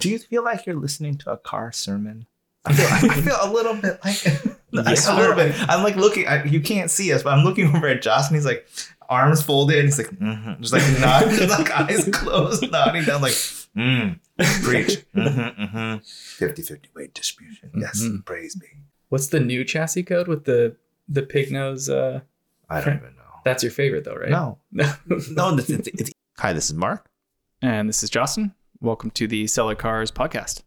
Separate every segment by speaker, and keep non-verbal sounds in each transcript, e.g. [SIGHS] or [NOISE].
Speaker 1: Do you feel like you're listening to a car sermon? I feel, I feel a little bit like [LAUGHS]
Speaker 2: Yes,
Speaker 1: a little bit. I'm like looking. I, you can't see us, but I'm looking over at Josh, and he's like arms folded, and he's like, mm-hmm, just like nodding, just [LAUGHS] like eyes closed, nodding down, like, mm, preach, [LAUGHS] mm-hmm, mm-hmm. 50-50 weight distribution. Yes,
Speaker 2: Mhm.
Speaker 1: praise me.
Speaker 2: What's the new chassis code with the the pig nose? Uh,
Speaker 1: I don't even know.
Speaker 2: that's your favorite though, right?
Speaker 1: No, no. It's, it's, it's, hi, this is Mark.
Speaker 3: And this is Justin. Welcome to the Seller Cars podcast.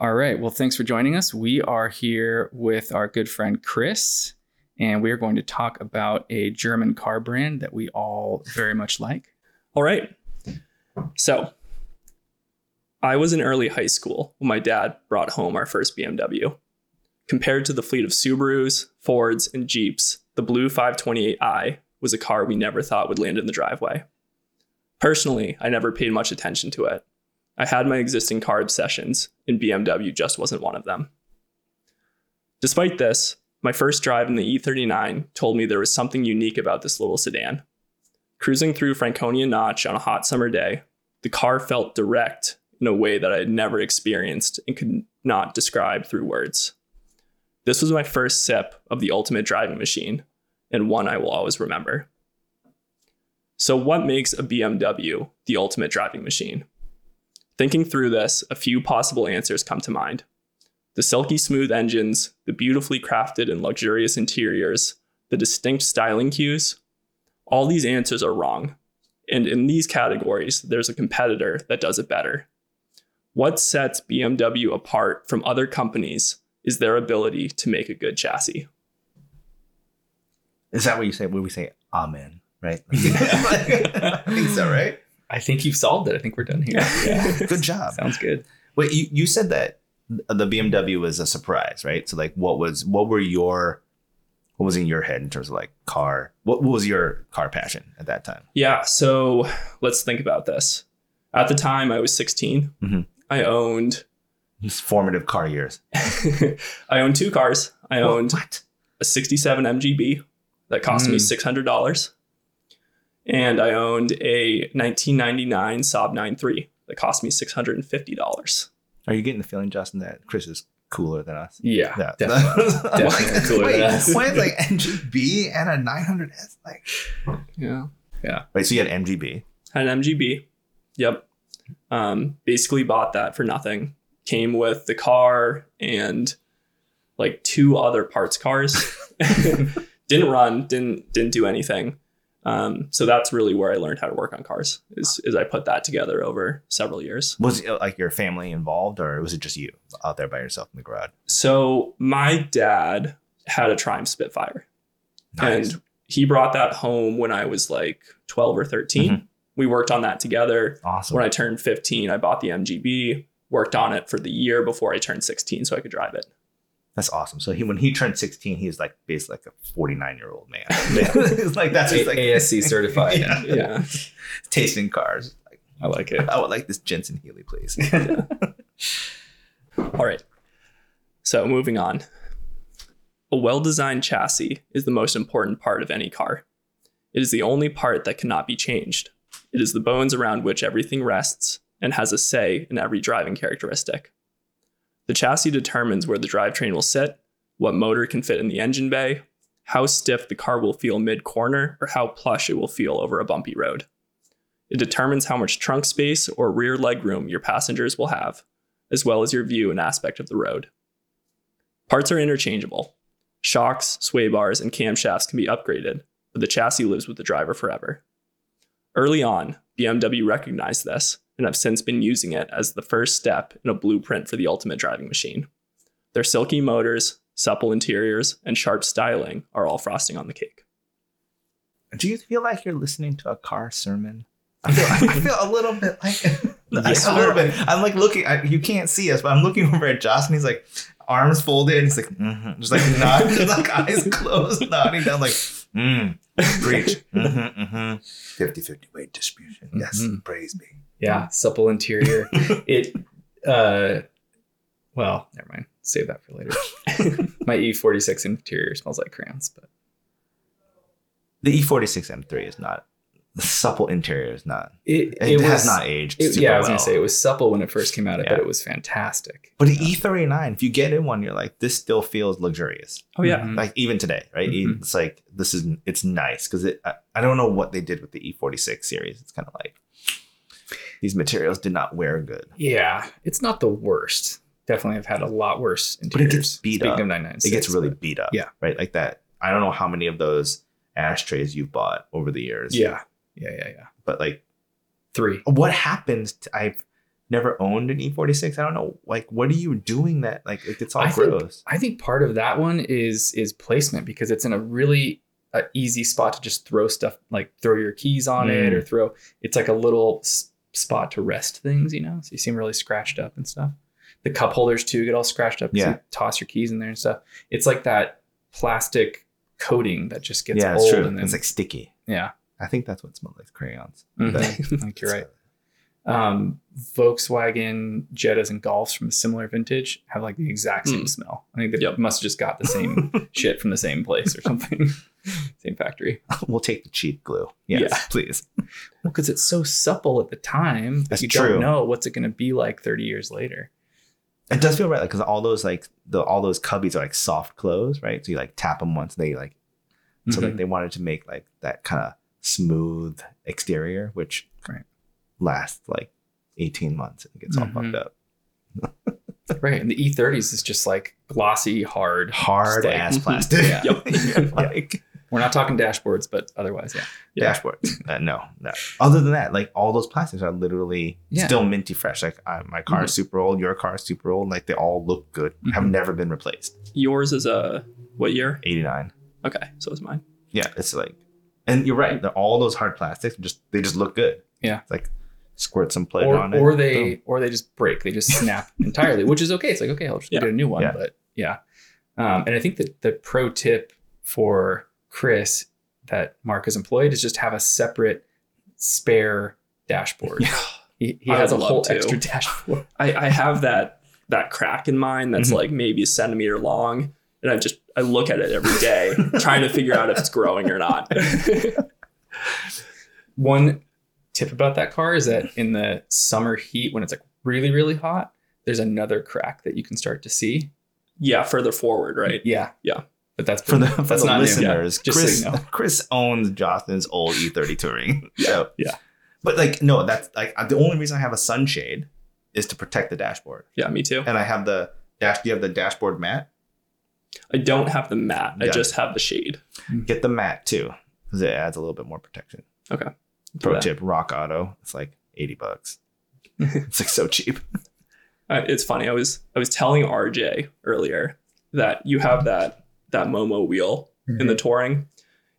Speaker 3: All right. Well, thanks for joining us. We are here with our good friend Chris, and we are going to talk about a German car brand that we all very much like.
Speaker 4: All right. So, I was in early high school when my dad brought home our first BMW. Compared to the fleet of Subarus, Fords, and Jeeps, the blue 528i was a car we never thought would land in the driveway. Personally, I never paid much attention to it. I had my existing car obsessions, and BMW just wasn't one of them. Despite this, my first drive in the E39 told me there was something unique about this little sedan. Cruising through Franconia Notch on a hot summer day, the car felt direct in a way that I had never experienced and could not describe through words. This was my first sip of the ultimate driving machine, and one I will always remember. So, what makes a BMW the ultimate driving machine? Thinking through this, a few possible answers come to mind. The silky smooth engines, the beautifully crafted and luxurious interiors, the distinct styling cues, all these answers are wrong. And in these categories, there's a competitor that does it better. What sets BMW apart from other companies is their ability to make a good chassis.
Speaker 1: Is that what you say? When we say Amen, right? [LAUGHS] I think so, right?
Speaker 2: I think you've solved it. I think we're done here. Yeah.
Speaker 1: Good job. [LAUGHS]
Speaker 2: Sounds good.
Speaker 1: Wait, you, you said that the BMW was a surprise, right? So like what was what were your what was in your head in terms of like car? What, what was your car passion at that time?
Speaker 4: Yeah, so let's think about this. At the time, I was 16.
Speaker 1: Mhm.
Speaker 4: I owned
Speaker 1: These formative car years. [LAUGHS]
Speaker 4: I owned two cars. I owned
Speaker 1: what?
Speaker 4: a 67 MGB that cost me
Speaker 2: Mm.
Speaker 4: $600. And I owned a 1999 Saab 93 that cost me $650.
Speaker 1: Are you getting the feeling, Justin, that Chris is cooler than us?
Speaker 2: Yeah,
Speaker 1: Yeah, [LAUGHS]
Speaker 2: definitely. Definitely cooler
Speaker 1: wait,
Speaker 2: than us. [LAUGHS]
Speaker 1: Wait, like MGB and a 900S, like
Speaker 4: Yeah.
Speaker 1: wait. So you had MGB.
Speaker 4: Had an MGB. Yep. Um, basically bought that for nothing. Came with the car and like two other parts cars. [LAUGHS] didn't run, didn't didn't do anything. Um, so that's really where I learned how to work on cars. Is is I put that together over several years.
Speaker 1: Was it, like your family involved, or was it just you out there by yourself in the garage?
Speaker 4: So my dad had a Triumph Spitfire, and he brought that home when I was like twelve or 13 We worked on that together.
Speaker 1: awesome.
Speaker 4: When I turned 15, I bought the MGB, worked on it for the year before I turned 16 so I could drive it.
Speaker 1: That's awesome. So he when he turned 16, he was like basically like a 49 year old man. [LAUGHS] [LAUGHS] it's like that's just like
Speaker 2: ASE certified. [LAUGHS]
Speaker 1: Yeah.
Speaker 4: Yeah.
Speaker 1: tasting cars. Like,
Speaker 2: I like it.
Speaker 1: I would like this Jensen Healey, please.
Speaker 4: All right. So moving on. A well designed chassis is the most important part of any car. It is the only part that cannot be changed. It is the bones around which everything rests and has a say in every driving characteristic. The chassis determines where the drivetrain will sit, what motor can fit in the engine bay, how stiff the car will feel mid corner, or how plush it will feel over a bumpy road. It determines how much trunk space or rear legroom your passengers will have, as well as your view and aspect of the road. Parts are interchangeable. Shocks, sway bars, and camshafts can be upgraded, but the chassis lives with the driver forever. Early on, BMW recognized this and have since been using it as the first step in a blueprint for the ultimate driving machine. Their silky motors, supple interiors, and sharp styling are all frosting on the cake.
Speaker 1: Do you feel like you're listening to a car sermon? I feel, I [LAUGHS] feel a little bit like [LAUGHS]
Speaker 2: Yes,
Speaker 1: a little bit. I'm like looking. I, you can't see us, but I'm looking over at Josh, and he's like arms folded, and he's like, mm-hmm, just like [LAUGHS] nodding, like eyes closed, nodding down, like, mm, preach, mm-hmm, mm-hmm. 50-50 weight distribution. Yes,
Speaker 2: Mhm.
Speaker 1: praise me.
Speaker 2: Yeah, supple interior. [LAUGHS] it uh well, never mind. Save that for later. [LAUGHS] My E46 interior smells like crayons, but
Speaker 1: The E46 M3 is not the supple interior is not.
Speaker 2: It,
Speaker 1: It, has
Speaker 2: was-
Speaker 1: not aged.
Speaker 2: it-
Speaker 1: super
Speaker 2: yeah, I was
Speaker 1: well.
Speaker 2: gonna say it was supple when it first came out. I bet
Speaker 1: Yeah.
Speaker 2: it was fantastic.
Speaker 1: But the E39, if you get in one, you're like, this still feels luxurious.
Speaker 4: Oh yeah.
Speaker 2: Mhm.
Speaker 1: Like even today, right?
Speaker 2: Mhm.
Speaker 1: It's like this is it's nice because it. I, I don't know what they did with the E46 series. It's kind of like these materials did not wear good.
Speaker 2: Yeah, it's not the worst. Definitely, I've had a lot worse
Speaker 1: But it
Speaker 2: interiors.
Speaker 1: gets beat
Speaker 2: Speaking
Speaker 1: up.
Speaker 2: of 996,
Speaker 1: It gets really
Speaker 2: but-
Speaker 1: beat up.
Speaker 2: yeah.
Speaker 1: Right. Like that. I don't know how many of those ashtrays you've bought over the years.
Speaker 2: yeah, yeah, yeah, yeah.
Speaker 1: But like,
Speaker 2: Three.
Speaker 1: what happens? To, I've never owned an E46. I don't know. Like, what are you doing that? Like, like it's all
Speaker 2: I think-
Speaker 1: gross.
Speaker 2: I think part of that one is is placement because it's in a really uh, easy spot to just throw stuff like throw your keys on it
Speaker 1: Mm.
Speaker 2: or throw. It's like a little spot to rest things, you know. So you seem really scratched up and stuff. The cup holders too get all scratched up.
Speaker 1: Yeah.
Speaker 2: you toss your keys in there and stuff. It's like that plastic coating that just gets
Speaker 1: yeah,
Speaker 2: old
Speaker 1: it's true.
Speaker 2: and then
Speaker 1: it's like sticky.
Speaker 2: yeah.
Speaker 1: I think that's what smells like crayons.
Speaker 2: Mhm. [LAUGHS] I think you're right. um, Volkswagen Jettas and Golfs from a similar vintage have like the exact same
Speaker 4: Mm.
Speaker 2: smell. I think they
Speaker 4: Yep.
Speaker 2: must have just got the same [LAUGHS] shit from the same place or something, [LAUGHS] same factory. [LAUGHS]
Speaker 1: we'll take the cheap glue. Yes,
Speaker 4: Yeah.
Speaker 1: please. [LAUGHS]
Speaker 2: Well, because it's so supple at the time
Speaker 1: That's
Speaker 2: you
Speaker 1: true.
Speaker 2: don't know what's it going to be like 30 years later.
Speaker 1: It does feel right, like because all those like the all those cubbies are like soft clothes, right? So you like tap them once, they like so like
Speaker 2: Mhm.
Speaker 1: they wanted to make like that kind of smooth exterior, which
Speaker 2: Right.
Speaker 1: lasts like eighteen months and gets all
Speaker 2: Mhm.
Speaker 1: fucked up.
Speaker 2: right, and the E30s is just like glossy, hard.
Speaker 1: Hard
Speaker 2: like-
Speaker 1: ass plastic.
Speaker 2: Yeah.
Speaker 1: You're like
Speaker 2: We're not talking dashboards, but otherwise, yeah.
Speaker 4: Yeah.
Speaker 1: dashboard. [LAUGHS] Uh, no, no. [LAUGHS] Other than that, like all those plastics are literally
Speaker 2: Yeah.
Speaker 1: still minty fresh. Like I, my car is super old, your car is super old. Like they all look good. Have
Speaker 2: Mhm.
Speaker 1: never been replaced.
Speaker 4: Yours is a what year?
Speaker 1: Eighty nine.
Speaker 4: Okay, so is mine.
Speaker 1: Yeah, it's like, and you're right. They're all those hard plastics. Just they just look good.
Speaker 2: Yeah.
Speaker 1: It's like squirt some plate
Speaker 2: Or,
Speaker 1: on it.
Speaker 2: or they
Speaker 1: boom.
Speaker 2: or they just break. They just [LAUGHS] snap entirely, which is okay. It's like okay, I'll just
Speaker 4: Yeah.
Speaker 2: get a new one.
Speaker 1: Yeah.
Speaker 2: But yeah, um, and I think that the pro tip for Chris that Mark has employed is just have a separate spare dashboard.
Speaker 1: Yeah.
Speaker 2: He, he has a whole
Speaker 4: to.
Speaker 2: extra [LAUGHS] dashboard.
Speaker 4: I, I have that that crack in mine that's
Speaker 2: Mhm.
Speaker 4: like maybe a centimeter long, and I just I look at it every day, [LAUGHS] trying to figure out if it's growing or not. [LAUGHS]
Speaker 2: One tip about that car is that in the summer heat, when it's like really really hot, there's another crack that you can start to see.
Speaker 4: yeah, further forward, right?
Speaker 2: Yeah,
Speaker 4: Yeah.
Speaker 2: But that's
Speaker 1: for the, for
Speaker 2: that's
Speaker 1: the listeners,
Speaker 2: Just so
Speaker 1: Chris
Speaker 2: you know.
Speaker 1: Chris owns Jocelyn's old E30 Touring. [LAUGHS] So,
Speaker 4: Yeah.
Speaker 1: But like, no, that's like the only reason I have a sunshade is to protect the dashboard,
Speaker 4: Yeah, me too.
Speaker 1: and I have the dash. Do you have the dashboard mat?
Speaker 4: I don't have the mat. I just have the shade.
Speaker 1: Get the mat too, because it adds a little bit more protection.
Speaker 4: Okay.
Speaker 1: Pro
Speaker 4: Yeah.
Speaker 1: tip: Rock Auto. It's like eighty bucks. [LAUGHS] it's like so cheap.
Speaker 4: Uh, it's funny. I was I was telling RJ earlier that you have that that Momo wheel in the mm-hmm. touring,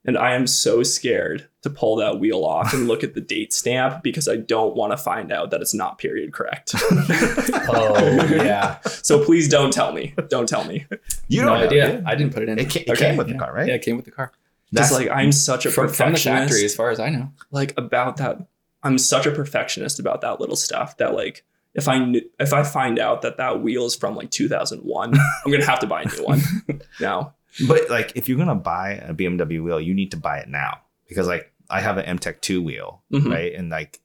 Speaker 4: and I am so scared to pull that wheel off and look at the date stamp because I don't want to find out that it's not period correct. [LAUGHS] [LAUGHS]
Speaker 2: Oh yeah,
Speaker 4: so please don't tell me. Don't tell me.
Speaker 1: You
Speaker 2: no
Speaker 1: don't know,
Speaker 2: idea.
Speaker 1: yeah.
Speaker 2: I didn't put it in.
Speaker 1: It, ca- it
Speaker 4: Okay.
Speaker 1: came with
Speaker 2: Yeah.
Speaker 1: the car, right?
Speaker 2: Yeah, it came with the car
Speaker 4: Just like I'm such a
Speaker 2: from, from the factory, as far as I know.
Speaker 4: like about that i'm such a perfectionist about that little stuff that like if i kn- if i find out that that wheel is from like 2001 i'm gonna have to buy a new one [LAUGHS] now
Speaker 1: But like, if you're gonna buy a BMW wheel, you need to buy it now because like I have an MTech two wheel,
Speaker 4: Mhm.
Speaker 1: right? And like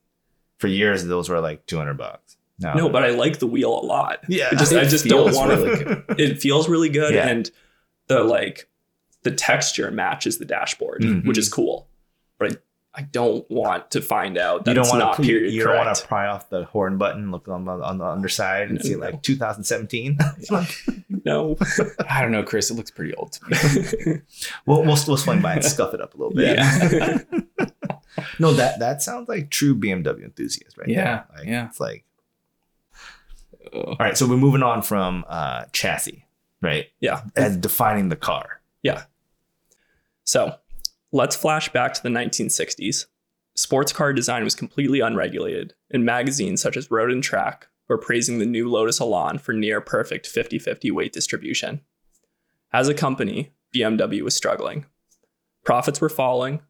Speaker 1: for years, those were like two hundred bucks. No,
Speaker 4: no but i like the wheel a lot
Speaker 1: yeah,
Speaker 4: I just
Speaker 2: It
Speaker 4: i just don't want
Speaker 2: really
Speaker 4: it feels really good
Speaker 1: Yeah.
Speaker 4: and the like the texture matches the dashboard
Speaker 1: Mhm.
Speaker 4: which is cool I, don't want to find out that
Speaker 1: you don't
Speaker 4: it's
Speaker 1: want
Speaker 4: not
Speaker 1: to
Speaker 4: period
Speaker 1: you don't want to pry off the horn button, look on the, on the underside, and
Speaker 4: No,
Speaker 1: see
Speaker 4: no.
Speaker 1: like 2017. [LAUGHS]
Speaker 4: no [LAUGHS]
Speaker 2: I don't know, Chris. It looks pretty old to me. [LAUGHS]
Speaker 1: we'll, we'll we'll swing by and scuff it up a little bit.
Speaker 4: yeah
Speaker 1: No, that that sounds like true BMW enthusiast, right?
Speaker 2: Yeah.
Speaker 1: Like,
Speaker 2: yeah.
Speaker 1: It's like all right. So we're moving on from uh, chassis, right?
Speaker 4: Yeah.
Speaker 1: as defining the car. Yeah.
Speaker 4: So let's flash back to the 1960s. Sports car design was completely unregulated, and magazines such as Road and Track were praising the new Lotus Elan for near perfect 50 50 weight distribution. As a company, BMW was struggling. Profits were falling,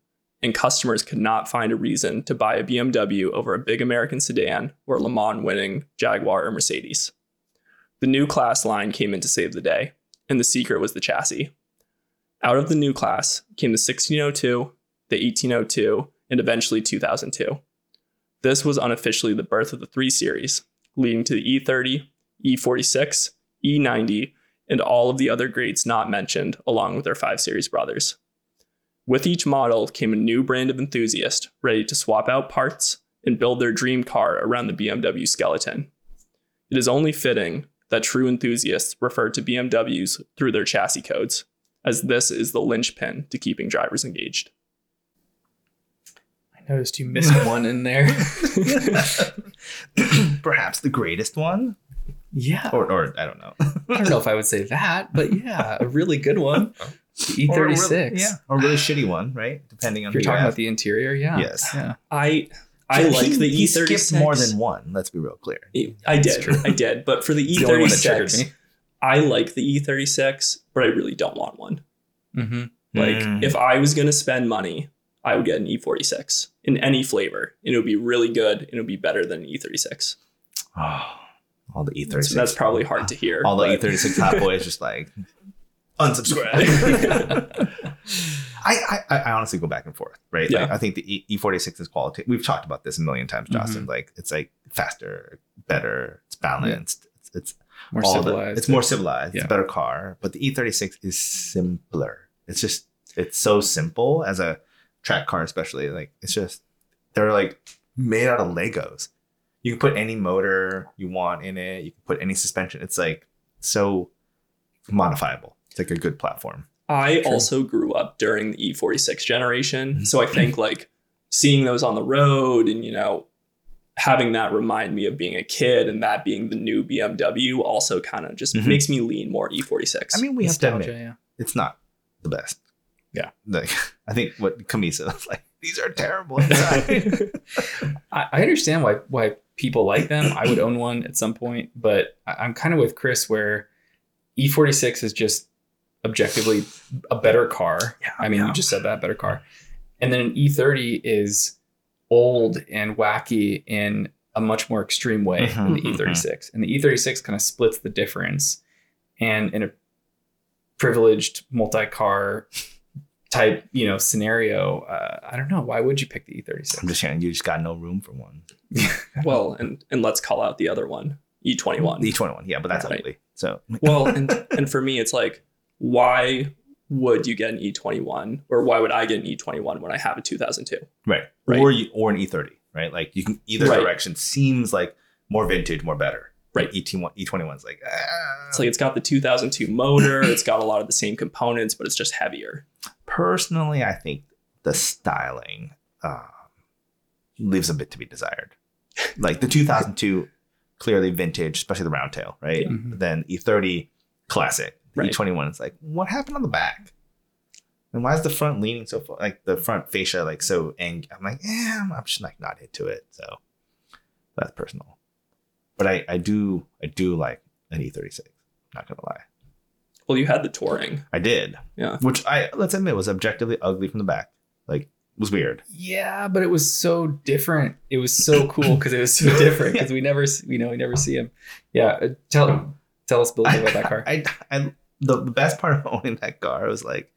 Speaker 4: and customers could not find a reason to buy a BMW over a big American sedan or Le Mans winning Jaguar or Mercedes. The new class line came in to save the day, and the secret was the chassis. Out of the new class came the 1602, the 1802, and eventually 2002. This was unofficially the birth of the 3 Series, leading to the E30, E46, E90, and all of the other grades not mentioned, along with their 5 Series brothers. With each model came a new brand of enthusiast ready to swap out parts and build their dream car around the BMW skeleton. It is only fitting that true enthusiasts refer to BMWs through their chassis codes, as this is the linchpin to keeping drivers engaged.
Speaker 2: I noticed you missed [LAUGHS] one in there. [LAUGHS]
Speaker 1: Perhaps the greatest one,
Speaker 2: yeah.
Speaker 1: or or I don't know.
Speaker 2: I don't know if I would say that, but yeah, a really good one. The [LAUGHS]
Speaker 1: Or a really-
Speaker 2: E36.
Speaker 1: yeah, or a really shitty one, right? Depending on
Speaker 2: If you're talking about the interior, yeah.
Speaker 1: Yes.
Speaker 2: Yeah.
Speaker 4: I I
Speaker 1: He-
Speaker 4: like the E36.
Speaker 1: skipped more than one. Let's be real clear.
Speaker 4: I
Speaker 2: That's
Speaker 4: did. I did. But for the
Speaker 2: It's the only one that triggered
Speaker 4: E36,
Speaker 2: me.
Speaker 4: I like the E36, but I really don't want one.
Speaker 2: Mm-hmm.
Speaker 4: Like,
Speaker 1: Mm.
Speaker 4: if I was going to spend money, I would get an E46 in any flavor, and it would be really good, and it would be better than an E36.
Speaker 1: Oh, [SIGHS] all the E36.
Speaker 4: So that's probably hard to hear.
Speaker 1: all the
Speaker 4: but-
Speaker 1: E36 hot [LAUGHS] boys just like unsubscribe. [LAUGHS] I, I I honestly go back and forth, right? Like,
Speaker 4: Yeah.
Speaker 1: I think the E- E46 is quality. We've talked about this a million times, Justin. Like it's like faster, better, it's balanced. It's, it's
Speaker 2: More
Speaker 1: all the- it's more civilized. It's a better car. But the E36 is simpler. It's just it's so simple as a track car, especially. Like it's just they're like made out of Legos. You can put any motor you want in it. You can put any suspension. It's like so modifiable. It's like a good platform.
Speaker 4: I
Speaker 2: True.
Speaker 4: also grew up during the E46 generation. Mm-hmm. So I think like seeing those on the road and, you know, having that remind me of being a kid and that being the new BMW also kind of just
Speaker 1: Mhm.
Speaker 4: makes me lean more E46.
Speaker 1: I mean, we have to
Speaker 2: Nostalgia,
Speaker 1: admit
Speaker 2: yeah.
Speaker 1: it's not the best.
Speaker 2: Yeah.
Speaker 1: Like [LAUGHS] I think what Kamisa was like, these are terrible. [LAUGHS]
Speaker 2: I, I understand why why people like them. I would own one at some point, but I, I'm kind of with Chris where E46 is just objectively a better car.
Speaker 1: Yeah,
Speaker 2: I mean,
Speaker 1: yeah.
Speaker 2: you just said that better car, and then an E30 is old and wacky in a much more extreme way than the
Speaker 1: Mhm,
Speaker 2: E36, and the E36 kind of splits the difference, and in a privileged multi-car type you know scenario uh, i don't know why would you pick the E e36
Speaker 1: I'm just saying, you just got no room for one. [LAUGHS]
Speaker 4: well, and and let's call out the other one, E21.
Speaker 1: The E21, yeah, but that's
Speaker 4: Right.
Speaker 1: ugly. So [LAUGHS]
Speaker 4: well, and and for me, it's like, why would you get an E21, or why would I get an E21 when I have a 2002?
Speaker 1: right.
Speaker 4: Right.
Speaker 1: or you or an E30, right? Like you can either
Speaker 4: Right.
Speaker 1: direction seems like more vintage, more better.
Speaker 4: Right.
Speaker 1: E21, E21's like ah.
Speaker 4: It's like it's got the 2002 motor, it's got a lot of the same components, but it's just heavier.
Speaker 1: personally, I think the styling um, leaves a bit to be desired. Like the 2002, clearly vintage, especially the round tail, right?
Speaker 2: Yeah. Mhm.
Speaker 1: Then E30, classic. The
Speaker 4: Right.
Speaker 1: E21 is like, what happened on the back? And why is the front leaning so far? Like the front fascia, like so ang I'm like, yeah, I'm, I'm just like not into it. So that's personal. But I, I do, I do like an E36. Not gonna lie.
Speaker 4: Well, you had the touring.
Speaker 1: I did.
Speaker 4: Yeah.
Speaker 1: Which I let's admit was objectively ugly from the back. Like was weird.
Speaker 2: Yeah, but it was so different. It was so cool because it was so different because we never, s- you know, we never see him. Yeah, uh, tell tell us a little bit about that car.
Speaker 1: I, I the, the best part of [LAUGHS] owning that car was like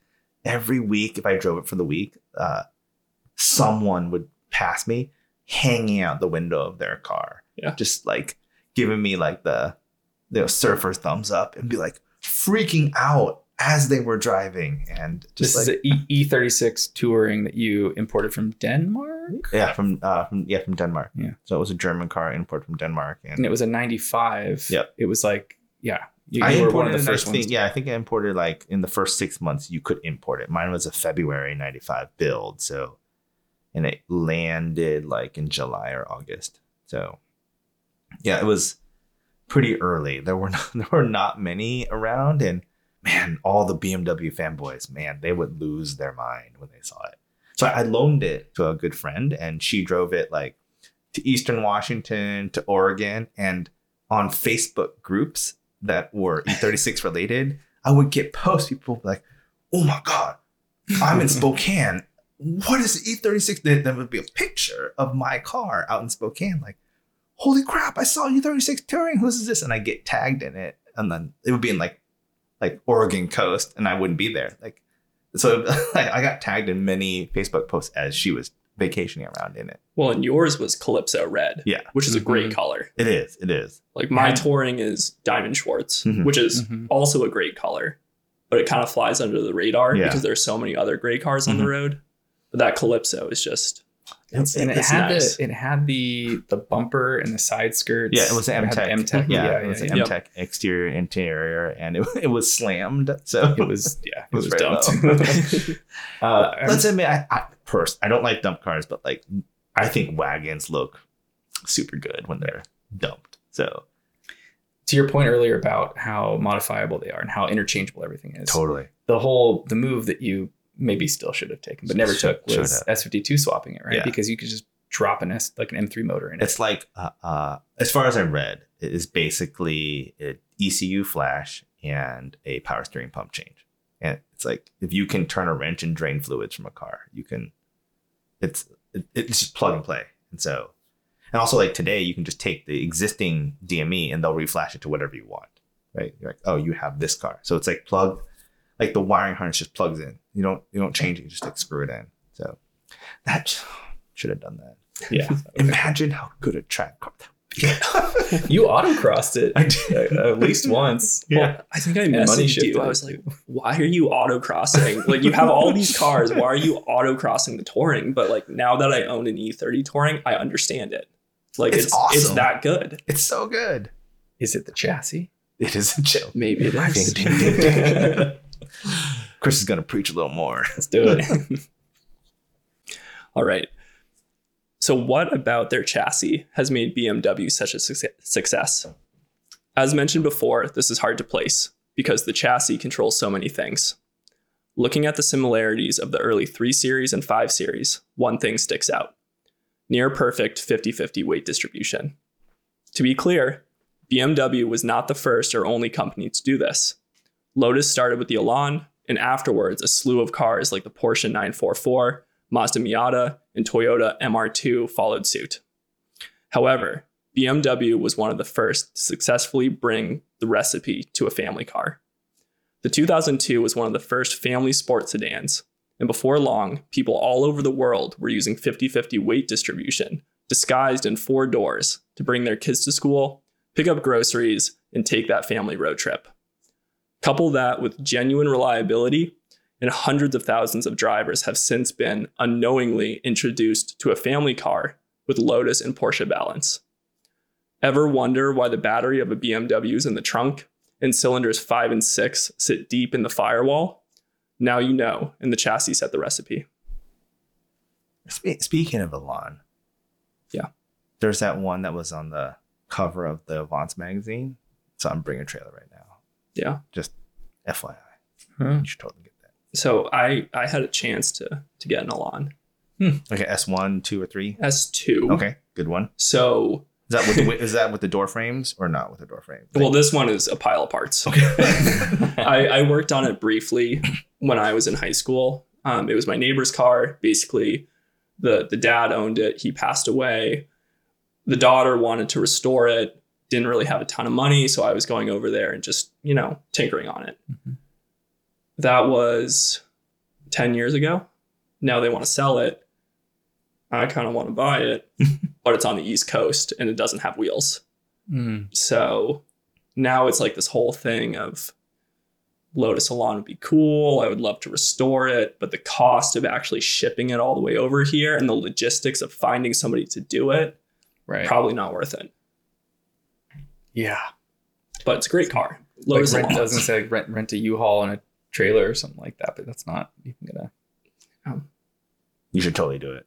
Speaker 1: every week if I drove it for the week, uh, someone would pass me hanging out the window of their car.
Speaker 4: Yeah.
Speaker 1: Just like giving me like the the surfer thumbs up and be like freaking out as they were driving and just
Speaker 2: This
Speaker 1: like
Speaker 2: is an E thirty six touring that you imported from Denmark,
Speaker 1: yeah from uh from yeah from Denmark.
Speaker 2: Yeah.
Speaker 1: So it was a German car import from Denmark and
Speaker 2: and it was a ninety five.
Speaker 1: Yep.
Speaker 2: It was like yeah, you,
Speaker 1: I
Speaker 2: you
Speaker 1: imported
Speaker 2: the first
Speaker 1: I think, yeah, I think I imported like in the first six months you could import it. Mine was a February '95 build, so and it landed like in July or August. So yeah, it was pretty early. There were [LAUGHS] not, there were not many around, and man, all the BMW fanboys, man, they would lose their mind when they saw it. So I loaned it to a good friend, and she drove it like to Eastern Washington, to Oregon, and on Facebook groups that were E36 related, I would get posts. People would be like, "Oh my god, I'm in [LAUGHS] Spokane. What is the E36?" Then there would be a picture of my car out in Spokane. Like, holy crap! I saw E36 touring. Who's this? And I get tagged in it, and then it would be in like like Oregon coast, and I wouldn't be there. Like, so like, [LAUGHS] I got tagged in many Facebook posts as she was vacationing around in it.
Speaker 4: Well, and yours was Calypso Red,
Speaker 1: Yeah,
Speaker 4: which is a great
Speaker 3: Mhm.
Speaker 4: color.
Speaker 1: it is. It is.
Speaker 4: Like my
Speaker 3: Yeah.
Speaker 4: touring is Diamond Schwarz,
Speaker 1: Mhm.
Speaker 4: which is
Speaker 3: Mhm.
Speaker 4: also a great color, but it kind of flies under the radar
Speaker 1: Yeah.
Speaker 4: because there's so many other gray cars on the
Speaker 1: Mhm.
Speaker 4: road. But that Calypso is just
Speaker 3: And it had
Speaker 4: nice.
Speaker 3: the it had the the bumper and the side skirts.
Speaker 1: yeah, it was an M
Speaker 3: the
Speaker 1: Tech.
Speaker 3: M-Tech.
Speaker 1: Yeah, it was an
Speaker 3: yeah.
Speaker 1: M Tech exterior, interior, and it, it was slammed. So
Speaker 3: It was yeah, it [LAUGHS]
Speaker 1: It was
Speaker 3: was, dumped. [LAUGHS] [LAUGHS]
Speaker 1: Uh,
Speaker 3: I'm-
Speaker 1: let's admit, I, I first, I don't like dump cars, but like, I think wagons look super good when they're dumped. So
Speaker 3: to your point earlier about how modifiable they are and how interchangeable everything is.
Speaker 1: totally,
Speaker 3: The whole the move that you maybe still should have taken but never took was S52 swapping it, right?
Speaker 1: Yeah.
Speaker 3: Because you could just drop an S like an M3 motor in it.
Speaker 1: it's like, uh, uh, as far as I read, it is basically an ECU flash and a power steering pump change. And it's like if you can turn a wrench and drain fluids from a car, you can. It's it, it's just plug and play, and so, and also like today, you can just take the existing DME and they'll reflash it to whatever you want, right? You're like, oh, you have this car, so it's like plug, like the wiring harness just plugs in. You don't you don't change it, you just like screw it in. So that should have done that.
Speaker 3: yeah. [LAUGHS]
Speaker 1: Imagine how good a track car that would be.
Speaker 3: you autocrossed it
Speaker 1: I did.
Speaker 3: at least once. [LAUGHS]
Speaker 1: Yeah.
Speaker 4: I think I
Speaker 3: And money
Speaker 4: messaged
Speaker 3: shifted
Speaker 4: you. I was like, why are you autocrossing? like you have all these cars. Why are you autocrossing the touring? But like now that I own an E30 touring, I understand it. Like
Speaker 1: It's
Speaker 4: it's it's, that good.
Speaker 1: It's so good.
Speaker 3: Is it the chassis?
Speaker 1: It is a chill.
Speaker 4: Maybe it is. [LAUGHS]
Speaker 1: Chris is gonna preach a little more.
Speaker 3: Let's do it. [LAUGHS]
Speaker 4: All right. So, what about their chassis has made BMW such a suc- success? As mentioned before, this is hard to place because the chassis controls so many things. Looking at the similarities of the early 3 Series and 5 Series, one thing sticks out near perfect 50 50 weight distribution. To be clear, BMW was not the first or only company to do this. Lotus started with the Elan, and afterwards, a slew of cars like the Porsche 944, Mazda Miata, and Toyota MR2 followed suit. However, BMW was one of the first to successfully bring the recipe to a family car. The 2002 was one of the first family sports sedans, and before long, people all over the world were using 50 50 weight distribution, disguised in four doors, to bring their kids to school, pick up groceries, and take that family road trip. Couple that with genuine reliability, and hundreds of thousands of drivers have since been unknowingly introduced to a family car with Lotus and Porsche balance. Ever wonder why the battery of a BMW is in the trunk and cylinders 5 and 6 sit deep in the firewall? Now you know, and the chassis set the recipe.
Speaker 1: Speaking of Elan,
Speaker 4: Yeah.
Speaker 1: there's that one that was on the cover of the Avance magazine. So I'm bringing a trailer right now.
Speaker 4: Yeah.
Speaker 1: Just FYI,
Speaker 3: Huh.
Speaker 1: you should totally get that.
Speaker 4: So I I had a chance to to get an Elan
Speaker 1: Okay, S one, two, or three.
Speaker 4: S2.
Speaker 1: Okay, good one.
Speaker 4: So
Speaker 1: Is that with the, is that with the door frames or not with the door frame?
Speaker 4: well, this one is a pile of parts.
Speaker 1: okay. [LAUGHS]
Speaker 4: I, I worked on it briefly when I was in high school. Um, it was my neighbor's car. Basically, the the dad owned it. He passed away. The daughter wanted to restore it. Didn't really have a ton of money, so I was going over there and just you know tinkering on it.
Speaker 3: Mhm.
Speaker 4: That was ten years ago. Now they want to sell it. I kind of want to buy it, [LAUGHS] but it's on the East Coast and it doesn't have wheels.
Speaker 3: Mm.
Speaker 4: So now it's like this whole thing of Lotus Elan would be cool. I would love to restore it, but the cost of actually shipping it all the way over here and the logistics of finding somebody to do it,
Speaker 3: Right.
Speaker 4: probably not worth it.
Speaker 3: Yeah.
Speaker 4: But it's a great car.
Speaker 3: Like
Speaker 4: Lotus
Speaker 3: rent,
Speaker 4: Elan.
Speaker 3: doesn't say like rent rent a U-Haul and a trailer or something like that, but that's not even gonna.
Speaker 1: you should totally do it.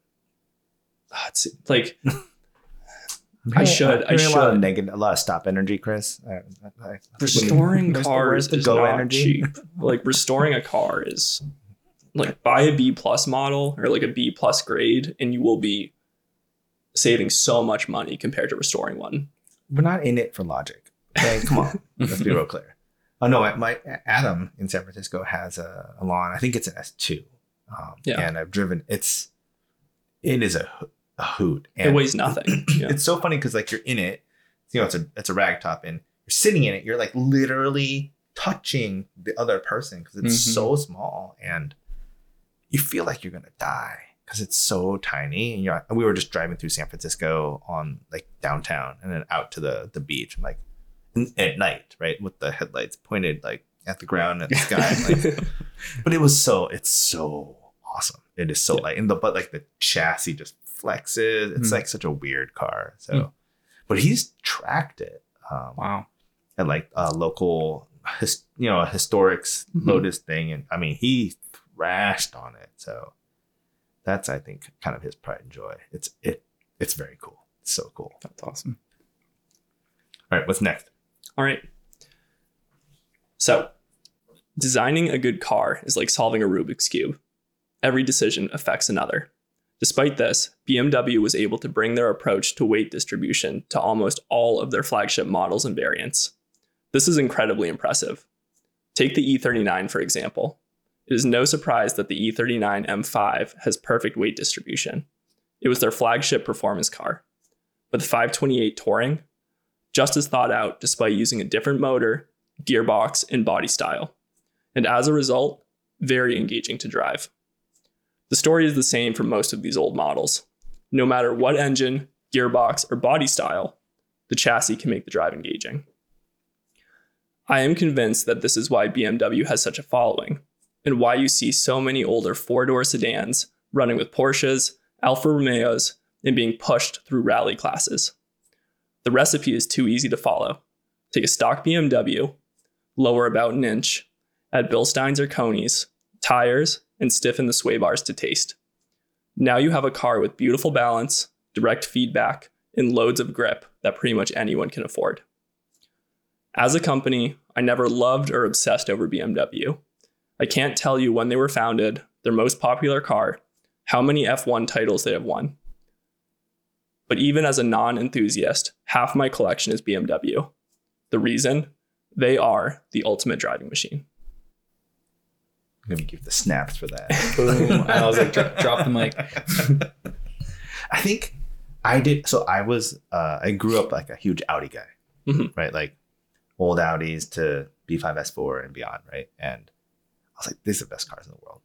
Speaker 4: Ah, it's like [LAUGHS] I should. I
Speaker 1: I'm A lot of
Speaker 4: should.
Speaker 1: negative, a lot of stop energy, Chris. I, I, I-
Speaker 4: restoring [LAUGHS]
Speaker 1: Where's
Speaker 4: cars is
Speaker 1: go
Speaker 4: not
Speaker 1: energy?
Speaker 4: cheap. Like restoring a car is like buy a B plus model or like a B plus grade, and you will be saving so much money compared to restoring one.
Speaker 1: We're not in it for logic. Okay, come on. [LAUGHS] Let's be real clear. Oh no, my, my Adam in San Francisco has a, an Elan. I think it's an S two. Um,
Speaker 4: Yeah.
Speaker 1: and I've driven. It's it is a, a hoot.
Speaker 4: it weighs nothing. [CLEARS THROAT] Yeah.
Speaker 1: it's so funny because like you're in it. You know, it's a it's a rag top, and you're sitting in it. You're like literally touching the other person because it's
Speaker 3: Mhm.
Speaker 1: so small, and you feel like you're gonna die because it's so tiny. And you're, we were just driving through San Francisco on like downtown and then out to the the beach. I'm like at night, right, with the headlights pointed like at the ground at the sky. like, [LAUGHS] but it was so it's so awesome. It is so
Speaker 4: Yeah.
Speaker 1: light, and the but like the chassis just flexes. It's
Speaker 2: Hmm.
Speaker 1: like such a weird car. So,
Speaker 2: Hmm.
Speaker 1: but he's tracked it. Um,
Speaker 2: Wow.
Speaker 1: at like a local, his, you know, a historics
Speaker 2: Mm-hmm.
Speaker 4: Mhm.
Speaker 1: Lotus thing, and I mean, he thrashed on it. So that's, I think, kind of his pride and joy. It's it, it's very cool. It's so cool.
Speaker 2: That's awesome.
Speaker 1: All right, what's next?
Speaker 4: All right. So, designing a good car is like solving a Rubik's Cube. Every decision affects another. Despite this, BMW was able to bring their approach to weight distribution to almost all of their flagship models and variants. This is incredibly impressive. Take the E39, for example. It is no surprise that the E E39 M5 has perfect weight distribution. It was their flagship performance car. But the 528 Touring, just as thought out despite using a different motor, gearbox, and body style. And as a result, very engaging to drive. The story is the same for most of these old models. No matter what engine, gearbox, or body style, the chassis can make the drive engaging. I am convinced that this is why BMW has such a following, and why you see so many older four door sedans running with Porsches, Alfa Romeos, and being pushed through rally classes. The recipe is too easy to follow. Take a stock BMW, lower about an inch, add Bilsteins or Konis, tires, and stiffen the sway bars to taste. Now you have a car with beautiful balance, direct feedback, and loads of grip that pretty much anyone can afford. As a company, I never loved or obsessed over BMW. I can't tell you when they were founded, their most popular car, how many F1 titles they have won. But even as a non enthusiast, half my collection is BMW. The reason? They are the ultimate driving machine.
Speaker 1: I'm gonna give the snaps for that. [LAUGHS]
Speaker 2: Boom. I was like, drop, drop the mic. [LAUGHS]
Speaker 1: I think I did. So I was, uh, I grew up like a huge Audi guy,
Speaker 4: Mhm.
Speaker 1: right? Like old Audis to B5 S4 and beyond, right? And I was like, these are the best cars in the world.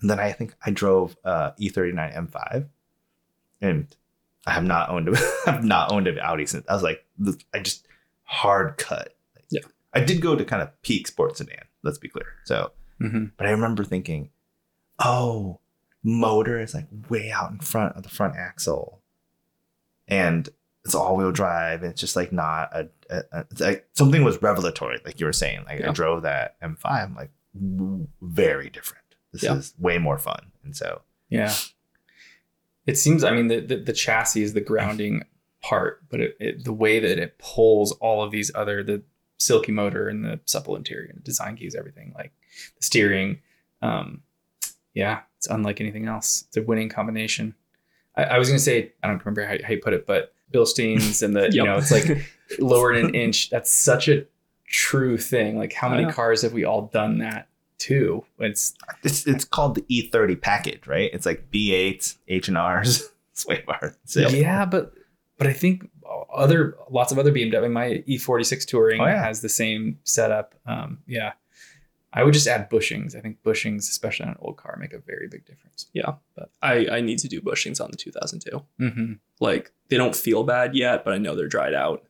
Speaker 1: And then I think I drove uh, E39 M5, and I have not owned, a, [LAUGHS] I've not owned an Audi since. I was like, I just hard cut. Like,
Speaker 4: Yeah.
Speaker 1: I did go to kind of peak sports sedan. Let's be clear. So
Speaker 2: hmm
Speaker 1: but I remember thinking, oh, motor is like way out in front of the front axle. And it's all wheel drive. And it's just like not a, a, a- like something was revelatory, like you were saying. Like I drove that M5, I'm like, very different. This
Speaker 4: Yeah.
Speaker 1: is way more fun. And so,
Speaker 2: Yeah. It seems, I mean, the, the, the chassis is the grounding part, but it, it, the way that it pulls all of these other, the silky motor and the supple interior and the design keys, everything like the steering. Um, yeah, it's unlike anything else. It's a winning combination. I, I was going to say, I don't remember how, how you put it, but Bilsteins and the, you know, it's like [LAUGHS] lowered an inch. That's such a true thing. Like, how many cars have we all done that to? It's
Speaker 1: it's, it's called the E30 package, right? It's like B8, H&Rs, sway bars. So,
Speaker 2: Yeah, but but I think other lots of other BMW. My E46 Touring
Speaker 1: Oh, yeah.
Speaker 2: has the same setup. Um, yeah, I would just add bushings. I think bushings, especially on an old car, make a very big difference.
Speaker 4: Yeah, but I, I need to do bushings on the 2002.
Speaker 2: Mm-hmm.
Speaker 4: Like they don't feel bad yet, but I know they're dried out.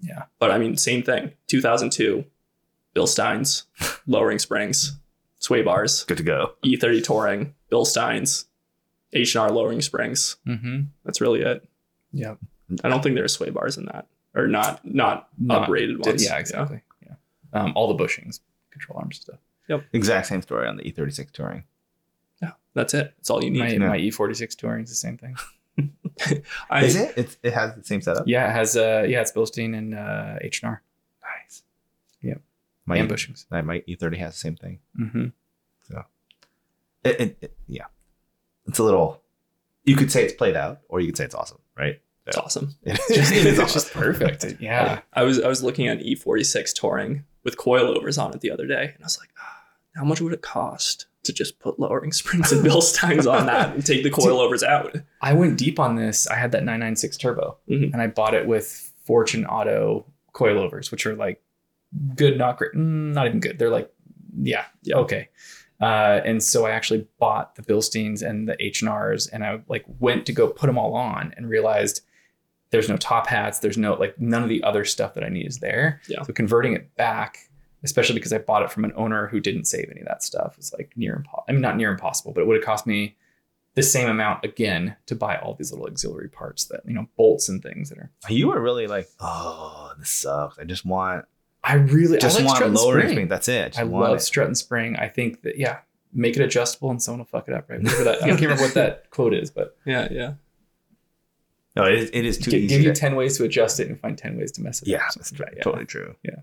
Speaker 2: Yeah.
Speaker 4: But I mean, same thing. 2002, Bilsteins, [LAUGHS] lowering springs, sway bars,
Speaker 1: good to go.
Speaker 4: E30 touring, Bilsteins, H&R lowering springs.
Speaker 2: Mm-hmm.
Speaker 4: That's really it.
Speaker 2: Yeah.
Speaker 4: I don't think there's sway bars in that, or not not,
Speaker 2: Not
Speaker 4: uprated ones.
Speaker 2: Yeah, exactly. Yeah. Um, all the bushings, control arm stuff. Yep.
Speaker 1: Exact same story on the E36 Touring.
Speaker 4: Yeah, that's it. That's all you need.
Speaker 2: My,
Speaker 1: Yeah.
Speaker 2: my E46 Touring is the same thing. [LAUGHS]
Speaker 4: I,
Speaker 1: Is it? It's, it has the same setup?
Speaker 2: Yeah, it has uh, yeah, it's Bilstein and uh, H&R
Speaker 1: Nice.
Speaker 2: Yep.
Speaker 1: My,
Speaker 2: and bushings.
Speaker 1: my my E30 has the same thing.
Speaker 2: Mm-hmm.
Speaker 1: It, it, it- yeah. It's a little, you could say it's played out or you could say it's awesome, right?
Speaker 4: It's awesome. [LAUGHS]
Speaker 1: It [LAUGHS]
Speaker 2: Just,
Speaker 1: is
Speaker 2: it's
Speaker 1: awesome.
Speaker 2: just perfect. [LAUGHS] Yeah.
Speaker 4: I was I was looking at E46 touring with coilovers on it the other day, and I was like, "Ah, how much would it cost to just put lowering springs and Bilsteins on that and take the [LAUGHS] coilovers out?
Speaker 2: I went deep on this. I had that 996 turbo
Speaker 4: Mhm.
Speaker 2: and I bought it with Fortune Auto coilovers, which are like good, not great, mm, not even good. They're like, yeah,
Speaker 4: Yeah.
Speaker 2: okay. Uh, and so I actually bought the Bilsteins and the H and R's, and I like went to go put them all on, and realized there's no top hats, there's no like none of the other stuff that I need is there.
Speaker 4: Yeah.
Speaker 2: So converting it back, especially because I bought it from an owner who didn't save any of that stuff, It's like near impossible. I mean, not near impossible, but it would have cost me the same amount again to buy all these little auxiliary parts that you know bolts and things that are.
Speaker 1: You were really like, oh, this sucks. I just want
Speaker 2: I really
Speaker 1: just
Speaker 2: I like
Speaker 1: want
Speaker 2: strut and
Speaker 1: lowering
Speaker 2: spring.
Speaker 1: spring. That's it. Just
Speaker 2: I love
Speaker 1: it.
Speaker 2: strut and spring. I think that yeah, make it adjustable and someone will fuck it up, right? Whatever that, I can't remember what that [LAUGHS] quote is, but
Speaker 4: Yeah, yeah.
Speaker 1: No, it is, it is too
Speaker 2: gi-
Speaker 1: easy.
Speaker 2: give you ten ways to adjust it and find ten ways to mess it
Speaker 1: yeah,
Speaker 2: up.
Speaker 1: that's
Speaker 2: Something like that, yeah.
Speaker 1: totally true.
Speaker 2: Yeah.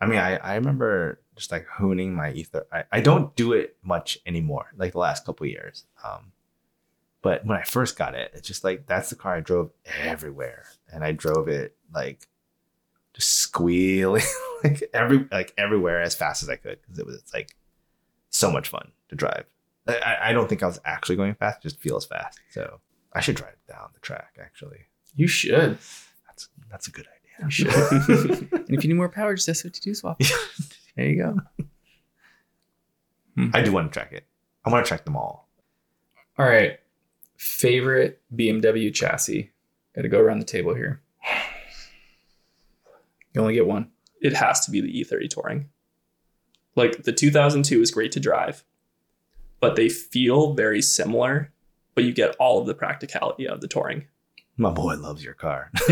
Speaker 1: I mean, I, I remember just like honing my ether. I, I don't do it much anymore, like the last couple of years. Um, but when I first got it, it's just like that's the car I drove everywhere, and I drove it like just squealing [LAUGHS] like every like everywhere as fast as I could because it was like so much fun to drive. I- I, don't think I was actually going fast; it just feels fast. So I should drive down the track. Actually,
Speaker 2: You should.
Speaker 1: that's that's a good idea.
Speaker 2: Oh, you should. and if you need more power, just S52 swap. There you go. Hmm.
Speaker 1: I do want to track it. I want to track them all.
Speaker 2: All right. Favorite BMW chassis. Got to go around the table here. You only get one.
Speaker 4: It has to be the E30 Touring. Like the 2002 is great to drive, but they feel very similar, but you get all of the practicality of the Touring.
Speaker 1: My boy loves your car. [LAUGHS] [LAUGHS]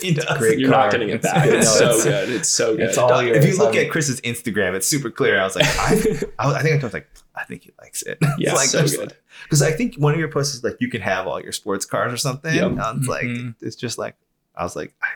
Speaker 1: he does.
Speaker 2: Great
Speaker 4: You're
Speaker 2: car.
Speaker 4: not getting it
Speaker 2: It's
Speaker 4: back.
Speaker 2: good.
Speaker 4: It's
Speaker 2: No,
Speaker 4: so
Speaker 2: it's-
Speaker 4: good. It's so [LAUGHS] good.
Speaker 2: it's all yours.
Speaker 1: if you look at Chris's Instagram, it's super clear. I was like, I, I, I think I was like, I think he likes it.
Speaker 4: Yeah,
Speaker 1: like,
Speaker 4: so good.
Speaker 1: Because I think one of your posts is like, you can have all your sports cars or something.
Speaker 4: Yep.
Speaker 1: And I was like,
Speaker 2: Mhm.
Speaker 1: it's just like, I was like, I,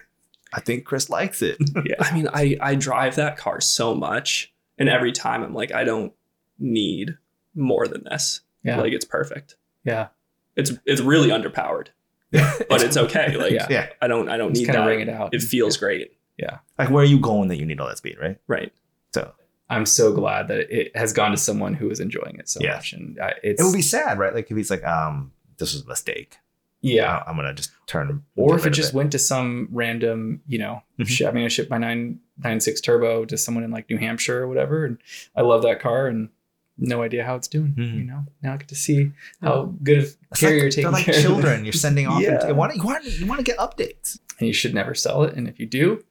Speaker 1: I think Chris likes it. yeah.
Speaker 4: I mean, I I drive that car so much, and every time I'm like, I don't need more than this.
Speaker 2: Yeah.
Speaker 4: Like it's perfect.
Speaker 2: yeah.
Speaker 4: It's it's really underpowered, [LAUGHS] but it's okay. Like
Speaker 2: Yeah.
Speaker 1: yeah.
Speaker 4: I don't I don't
Speaker 2: Just
Speaker 4: need
Speaker 2: kind
Speaker 4: that.
Speaker 2: ring it out.
Speaker 4: It feels great. Yeah.
Speaker 1: Like, where are you going that you need all that speed, right?
Speaker 4: Right.
Speaker 1: So
Speaker 2: I'm so glad that it has gone to someone who is enjoying it so
Speaker 1: Yeah.
Speaker 2: much. And I, it's,
Speaker 1: it would be sad, right? Like, if he's like, um, this was a mistake.
Speaker 2: yeah.
Speaker 1: I- I'm going to just turn.
Speaker 2: Or if it
Speaker 1: rid of
Speaker 2: just went to some random, you know,
Speaker 1: Mhm.
Speaker 2: shi- I mean, I shipped my nine nine six turbo to someone in like New Hampshire or whatever, and I love that car and no idea how it's doing.
Speaker 1: Mhm.
Speaker 2: You know, now I get to see how good of
Speaker 1: It's
Speaker 2: care
Speaker 1: like-
Speaker 2: you're taking
Speaker 1: they're like
Speaker 2: care of.
Speaker 1: children. You're sending off. [LAUGHS]
Speaker 2: Yeah.
Speaker 1: into- you want you want you want to get updates.
Speaker 2: and you should never sell it. And if you do,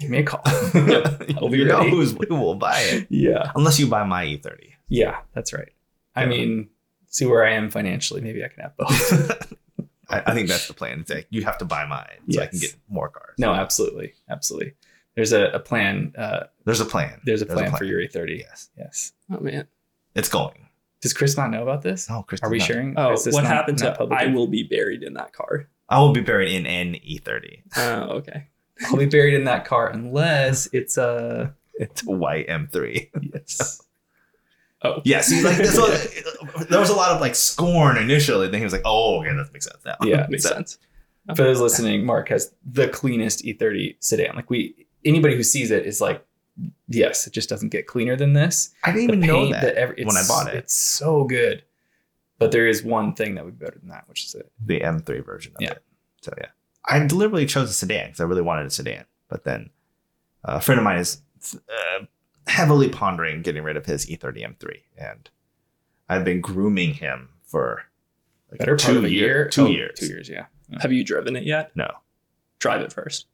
Speaker 2: give me a call. [LAUGHS] [LAUGHS] I'll be
Speaker 1: you know
Speaker 2: ready.
Speaker 1: who's who will buy it
Speaker 2: yeah,
Speaker 1: unless you buy my E E30.
Speaker 2: yeah, that's right. I mean, see where I am financially. Maybe I can have both.
Speaker 1: I, I think that's the plan. It's like you have to buy mine so I can get more cars.
Speaker 2: no, absolutely, absolutely. There's a, a plan. Uh,
Speaker 1: there's a plan.
Speaker 2: there's a plan, for your E30.
Speaker 1: Yes,
Speaker 2: Yes.
Speaker 4: Oh man.
Speaker 1: It's going.
Speaker 2: Does Chris not know about this?
Speaker 1: No, Chris.
Speaker 2: Are we
Speaker 1: not.
Speaker 2: sharing?
Speaker 4: Oh,
Speaker 2: Is this
Speaker 4: what
Speaker 2: not-
Speaker 4: happened
Speaker 2: not
Speaker 4: to
Speaker 2: public
Speaker 4: I will be buried in that car.
Speaker 1: I will be buried in an E30.
Speaker 4: Oh, okay. [LAUGHS]
Speaker 2: I'll be buried in that car unless it's a [LAUGHS]
Speaker 1: It's a white M3.
Speaker 2: yes.
Speaker 4: Oh,
Speaker 1: Yeah, see, like this was, [LAUGHS] there was a lot of like scorn initially. Then he was like, "Oh, okay, that makes sense now."
Speaker 2: Yeah,
Speaker 4: makes
Speaker 1: So-
Speaker 4: sense.
Speaker 2: For those listening, Mark has the cleanest E30 sedan. Like we, anybody who sees it is like, yes, it just doesn't get cleaner than this.
Speaker 1: I didn't even know
Speaker 2: paint,
Speaker 1: that,
Speaker 2: every-
Speaker 1: when I bought it.
Speaker 2: It's so good, but there is one thing that would be better than that, which is it.
Speaker 1: the M3 version of
Speaker 2: Yeah.
Speaker 1: it. So yeah, I deliberately chose a sedan because I really wanted a sedan. But then uh, a friend of mine is uh, heavily pondering getting rid of his E E30 M3, and I've been grooming him for like
Speaker 2: Better part
Speaker 1: two
Speaker 2: of a
Speaker 1: year-
Speaker 2: year.
Speaker 1: two
Speaker 2: Oh,
Speaker 1: years.
Speaker 2: Two years. Yeah.
Speaker 4: Have you driven it yet?
Speaker 1: No,
Speaker 4: Drive it first.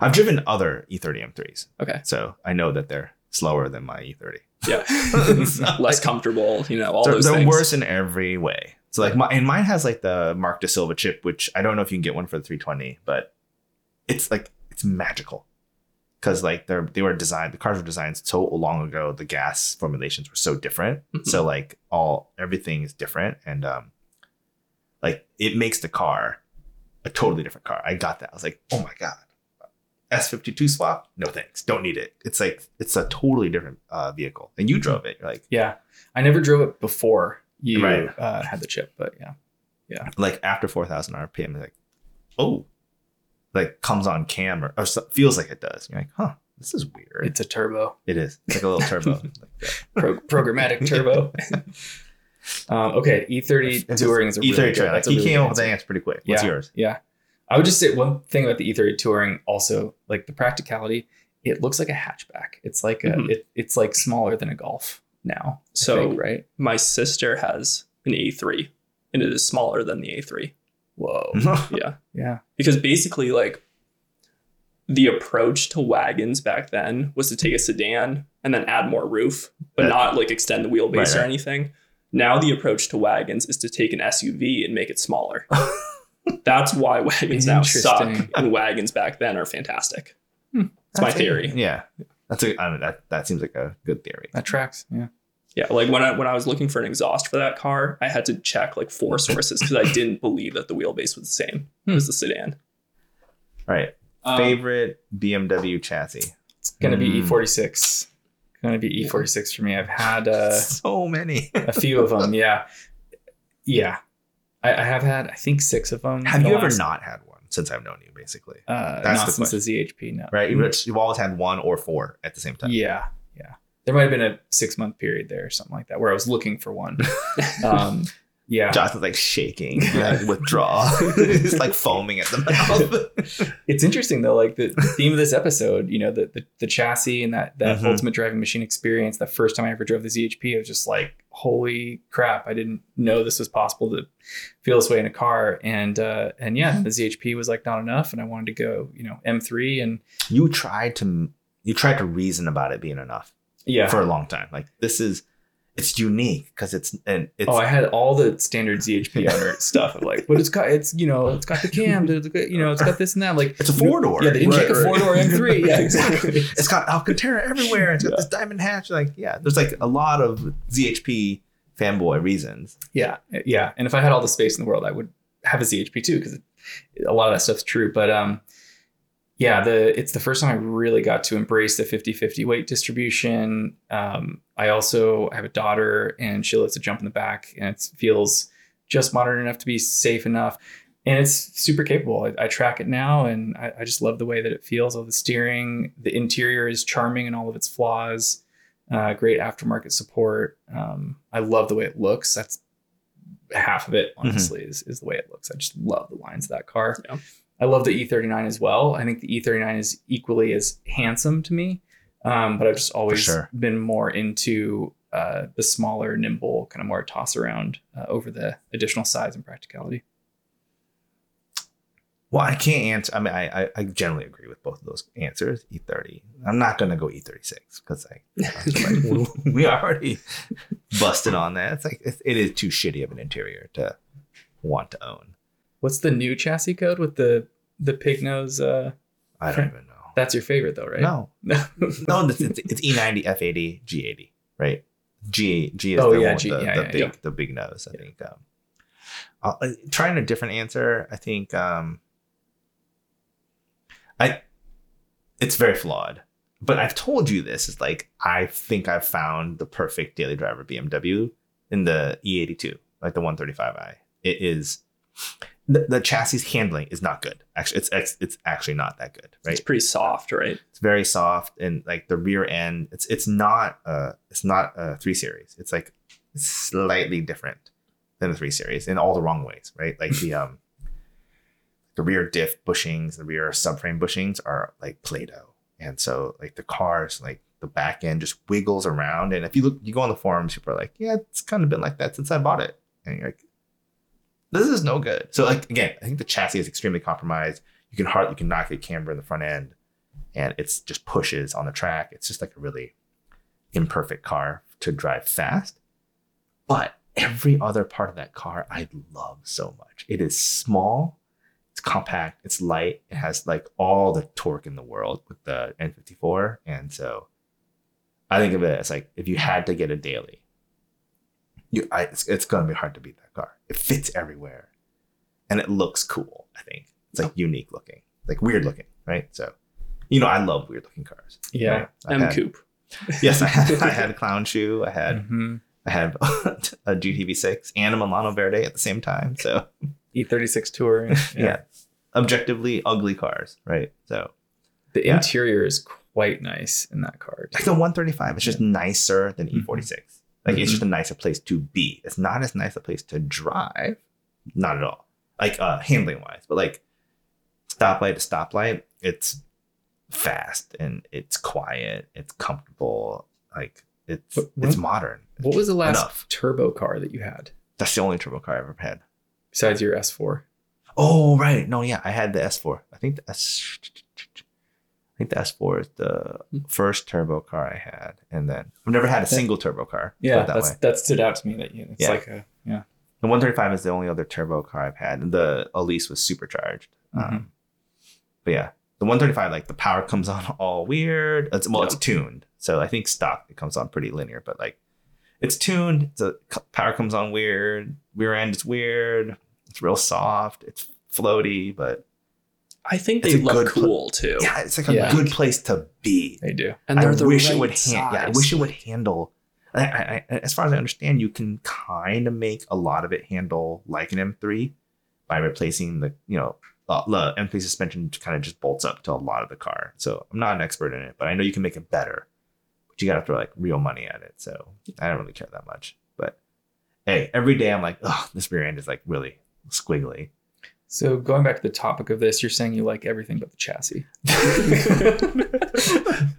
Speaker 1: I've driven other E E30 M3s,
Speaker 4: Okay.
Speaker 1: so I know that they're slower than my E E30.
Speaker 4: Yeah. [LAUGHS] [LAUGHS] Less comfortable, you know, all
Speaker 1: they're,
Speaker 4: those
Speaker 1: they're
Speaker 4: things.
Speaker 1: worse in every way. So like my and mine has like the Mark D. Salvo chip, which I don't know if you can get one for the 320, but it's like it's magical because like they're they were designed the cars were designed so long ago. The gas formulations were so different,
Speaker 4: Mhm.
Speaker 1: so like all everything is different, and um, like it makes the car a totally different car. I got that. I was like, oh my god. S52 swap? No thanks. Don't need it. It's like it's a totally different uh, vehicle. And you drove it. You're like
Speaker 2: Yeah. I never drove it before you
Speaker 1: Right.
Speaker 2: uh, had the chip, but yeah. Yeah.
Speaker 1: Like after 4000 rpm like oh like comes on cam or, so, feels like it does you're like huh this is weird
Speaker 2: It's a turbo,
Speaker 1: it is it's like a little turbo like. [LAUGHS]
Speaker 2: Pro- programmatic turbo. [LAUGHS] um, okay, E30
Speaker 1: It's
Speaker 2: Touring is a really
Speaker 1: e30
Speaker 2: good,
Speaker 1: trail like he
Speaker 2: really
Speaker 1: came up with the
Speaker 2: answer.
Speaker 1: answer pretty quick what's
Speaker 2: Yeah.
Speaker 1: yours
Speaker 2: Yeah. I would just say one thing about the E30 Touring also, like the practicality, it looks like a hatchback. It's like a,
Speaker 4: Mhm.
Speaker 2: it, it's like smaller than a Golf. now.
Speaker 4: So
Speaker 2: think, right?
Speaker 4: my sister has an A3 and it is smaller than the A3.
Speaker 2: Whoa. [LAUGHS]
Speaker 4: Yeah.
Speaker 2: yeah.
Speaker 4: Because basically, like, the approach to wagons back then was to take a sedan and then add more roof, but
Speaker 1: Right.
Speaker 4: not like extend the wheelbase
Speaker 1: Right,
Speaker 4: or anything. Now the approach to wagons is to take an SUV and make it smaller. [LAUGHS] That's why wagons now suck, and wagons back then are fantastic. That's my
Speaker 1: That's a-
Speaker 4: theory.
Speaker 1: Yeah, that's a. I mean, that that seems like a good theory.
Speaker 2: That tracks. Yeah.
Speaker 4: Yeah, like when I when I was looking for an exhaust for that car, I had to check like four [LAUGHS] sources because I didn't believe that the wheelbase was the same
Speaker 2: Hmm.
Speaker 4: as the sedan.
Speaker 1: All right.
Speaker 2: Um,
Speaker 1: Favorite BMW chassis?
Speaker 2: It's gonna be
Speaker 1: Mm.
Speaker 2: E46. Gonna be E46 for me. I've had uh, [LAUGHS]
Speaker 1: so many.
Speaker 2: a few of them. Yeah. Yeah. I, I have had I think six of them.
Speaker 1: Have you ever
Speaker 2: last-
Speaker 1: not had one since I've known you, basically?
Speaker 2: Uh,
Speaker 1: That's
Speaker 2: not
Speaker 1: the
Speaker 2: since the ZHP. No.
Speaker 1: Right? You've- You've always had one or four at the same time.
Speaker 2: Yeah, yeah. There might have been a six month period there or something like that where I was looking for one. [LAUGHS] um, yeah,
Speaker 1: Jonathan's like shaking, [LAUGHS] like withdraw. [LAUGHS] He's like foaming at the mouth.
Speaker 2: it's interesting though. Like the, the theme of this episode, you know, the the, the chassis and that that
Speaker 1: Mhm.
Speaker 2: ultimate driving machine experience. The first time I ever drove the ZHP, I was just like, holy crap! I didn't know this was possible to feel this way in a car. And uh, and yeah, the ZHP was like not enough, and I wanted to go, you know, M3 and
Speaker 1: you tried to you tried to reason about it being enough
Speaker 2: yeah.
Speaker 1: for a long time. Like this is it's unique because it's and it's
Speaker 2: oh, I had all the standard ZHP owner [LAUGHS] stuff of like, but it's got it's you know it's got the cam, you know it's got this and that. Like
Speaker 1: It's a four-door.
Speaker 2: Yeah, they didn't
Speaker 1: Right,
Speaker 2: make a four door M3. [LAUGHS] Yeah, exactly.
Speaker 1: it's got Alcantara everywhere. It's got this diamond hatch. Like, yeah, there's like a lot of ZHP fanboy reasons.
Speaker 2: yeah, yeah. And if I had all the space in the world, I would have a ZHP too because a lot of that stuff's true. But um, yeah, the it's the first time I really got to embrace the 50-50 weight distribution. Um, I also have a daughter, and she lets to jump in the back, and it feels just modern enough to be safe enough. And it's super capable. I, I track it now, and I, I just love the way that it feels. All the steering, the interior is charming in all of its flaws. Uh, great aftermarket support. Um, I love the way it looks. That's half of it, honestly, is, is the way it looks. I just love the lines of that car.
Speaker 4: Yeah.
Speaker 2: I love the E39 as well. I think the E39 is equally as handsome to me, um, but I've just always
Speaker 1: sure.
Speaker 2: been more into uh, the smaller, nimble, kind of more toss around uh, over the additional size and practicality.
Speaker 1: Well, I can't answer. I mean, I, I, I generally agree with both of those answers. E30. I'm not gonna go E36 because I like, [LAUGHS] we already busted on that. It's like it, it is too shitty of an interior to want to own.
Speaker 2: What's the new chassis code with the the pig nose? Uh,
Speaker 1: I don't even know.
Speaker 2: that's your favorite though, right?
Speaker 1: No, no, it's, it's, it's E E90, F80, G80, right? G G is
Speaker 2: Oh,
Speaker 1: the,
Speaker 2: yeah,
Speaker 1: one,
Speaker 2: G-
Speaker 1: the,
Speaker 2: yeah,
Speaker 1: the
Speaker 2: yeah,
Speaker 1: big
Speaker 2: yeah.
Speaker 1: the big nose. I think. Um, I'll, uh, trying a different answer. I think. Um, I. It's very flawed, but I've told you this. Is like I think I've found the perfect daily driver BMW in the E82, like the 135i. It is. The, the chassis handling is not good. Actually, it's it's it's actually not that good, right?
Speaker 4: It's pretty soft, right?
Speaker 1: it's very soft and like the rear end it's it's not uh it's not a three series it's like slightly different than the three series in all the wrong ways right like the [LAUGHS] um the rear diff bushings the rear subframe bushings are like play-doh and so like the cars like the back end just wiggles around and if you look you go on the forums people are like yeah it's kind of been like that since i bought it and you're like this is no good so like again i think the chassis is extremely compromised you can hard you can knock the camber in the front end and it's just pushes on the track. It's just like a really imperfect car to drive fast. But every other part of that car I love so much. It is small, it's compact, it's light, it has like all the torque in the world with the N54. And so I think of it as like if you had to get a daily, you I, it's, it's gonna be hard to beat that car. It fits everywhere. And it looks cool, I think. It's like unique looking, like weird looking, right? So you know, I love weird looking cars.
Speaker 2: Yeah.
Speaker 1: right?
Speaker 4: M
Speaker 1: had-
Speaker 4: coupe.
Speaker 1: Yes, I had, I had a [LAUGHS] clown shoe. I had
Speaker 2: Mhm.
Speaker 1: I had [LAUGHS] a GTV6 and a Milano Verde at the same time. So
Speaker 2: E36 touring. Tour. [LAUGHS]
Speaker 1: yeah. objectively ugly cars, right? So
Speaker 2: The
Speaker 1: Yeah.
Speaker 2: interior is quite nice in that car.
Speaker 1: like
Speaker 2: too.
Speaker 1: the 135, it's just nicer than
Speaker 2: Mhm.
Speaker 1: E46. Like it's
Speaker 2: Mhm.
Speaker 1: just a nicer place to be. It's not as nice a place to drive, not at all. Like uh, handling wise, but like stoplight to stoplight, it's fast and it's quiet. It's comfortable. Like it's
Speaker 2: What-
Speaker 1: it's modern.
Speaker 2: What was the last
Speaker 1: Enough.
Speaker 2: turbo car that you had
Speaker 1: That's the only turbo car I've ever had.
Speaker 2: besides your S4?
Speaker 1: Oh right, no, yeah, I had the S4. I think the S. I think the S4 is the first turbo car I had, and then I've never had a single turbo car.
Speaker 2: Yeah,
Speaker 1: that
Speaker 2: that's
Speaker 1: way.
Speaker 2: that stood out to me. That you it's
Speaker 1: Yeah.
Speaker 2: like a yeah.
Speaker 1: The 135 is the only other turbo car I've had, and the Elise was supercharged.
Speaker 2: Mhm.
Speaker 1: Um, but yeah, the 135, like the power comes on [LAUGHS] all weird. It's, well, it's tuned, so I think stock it comes on pretty linear, but like it's tuned. The power comes on weird. Rear end is weird. It's real soft. It's floaty, but
Speaker 4: I think
Speaker 1: It's
Speaker 4: they
Speaker 1: a
Speaker 4: look
Speaker 1: good pl-
Speaker 4: cool too.
Speaker 1: yeah, it's like a
Speaker 2: Yeah.
Speaker 1: good place to be.
Speaker 2: They do.
Speaker 4: And they're the
Speaker 1: wish
Speaker 4: right
Speaker 1: it would. Han- yeah, I wish it would handle. I, I, I, as far as I understand, you can kind of make a lot of it handle like an M3 by replacing the you know uh, the M3 suspension kind of just bolts up to a lot of the car. So I'm not an expert in it, but I know you can make it better. But you got to throw like real money at it. So I don't really care that much. But hey, every day I'm like, oh, this rear end is like really squiggly.
Speaker 2: So going back to the topic of this, you're saying you like everything but the chassis. [LAUGHS]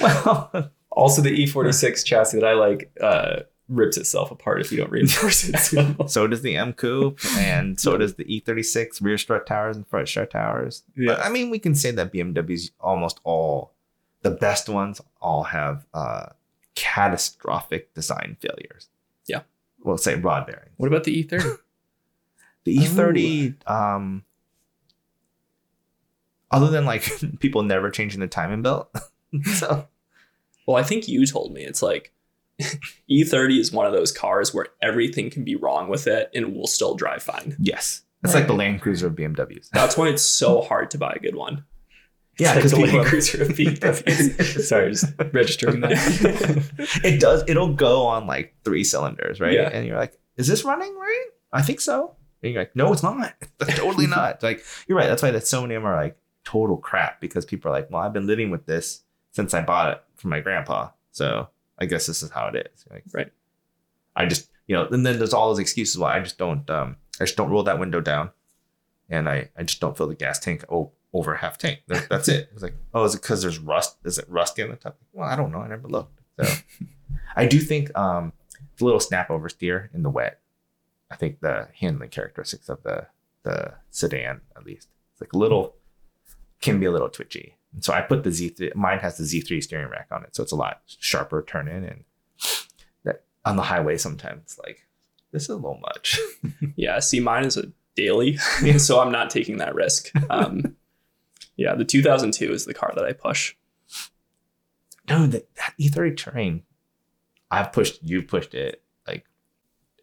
Speaker 1: well,
Speaker 2: Also, the E46 chassis that I like uh, rips itself apart if you don't reinforce it. So. [LAUGHS]
Speaker 1: so does the M Coupe, and so does the E36 rear strut towers and front strut towers. But, I mean, we can say that BMWs almost all, the best ones, all have uh, catastrophic design failures.
Speaker 4: Yeah.
Speaker 1: We'll say rod bearings.
Speaker 2: What about the E30?
Speaker 1: The E30, um, other than like [LAUGHS] people never changing the timing belt, [LAUGHS] so
Speaker 4: Well, I think you told me it's like [LAUGHS] E30 is one of those cars where everything can be wrong with it and it will still drive fine.
Speaker 1: yes, it's like the Land Cruiser of BMWs.
Speaker 4: That's why it's so hard to buy a good one.
Speaker 1: Yeah,
Speaker 2: It's
Speaker 1: because
Speaker 2: like the Land Cruiser of BMWs. Sorry, just registering that.
Speaker 1: it does it'll go on like three cylinders right
Speaker 2: Yeah.
Speaker 1: and you're like is this running right i think so and you're like no it's not. [LAUGHS] Totally not. It's like you're right. That's why that so many of them are like total crap because people are like well i've been living with this since i bought it from my grandpa. So i guess this is how it is. Like,
Speaker 4: Right.
Speaker 1: i just you know and then there's all those excuses why i just don't um i just don't roll that window down and i i just don't fill the gas tank oh, over half tank. That- that's it. It's like oh is it because there's rust? Is it rusty on the top? Well i don't know. I never looked. So [LAUGHS] I do think um, a little snap oversteer in the wet. I think the handling characteristics of the the sedan, at least, it's like a little can be a little twitchy. And so I put the Z3. Mine has the Z3 steering rack on it, so it's a lot sharper turn in, and that on the highway sometimes it's like this is a little much. [LAUGHS]
Speaker 4: Yeah, see, mine is a daily, [LAUGHS] so I'm not taking that risk. Um, [LAUGHS] yeah, the 2002 is the car that I push.
Speaker 1: Dude, that, that E30 terrain, I've pushed. You've pushed it.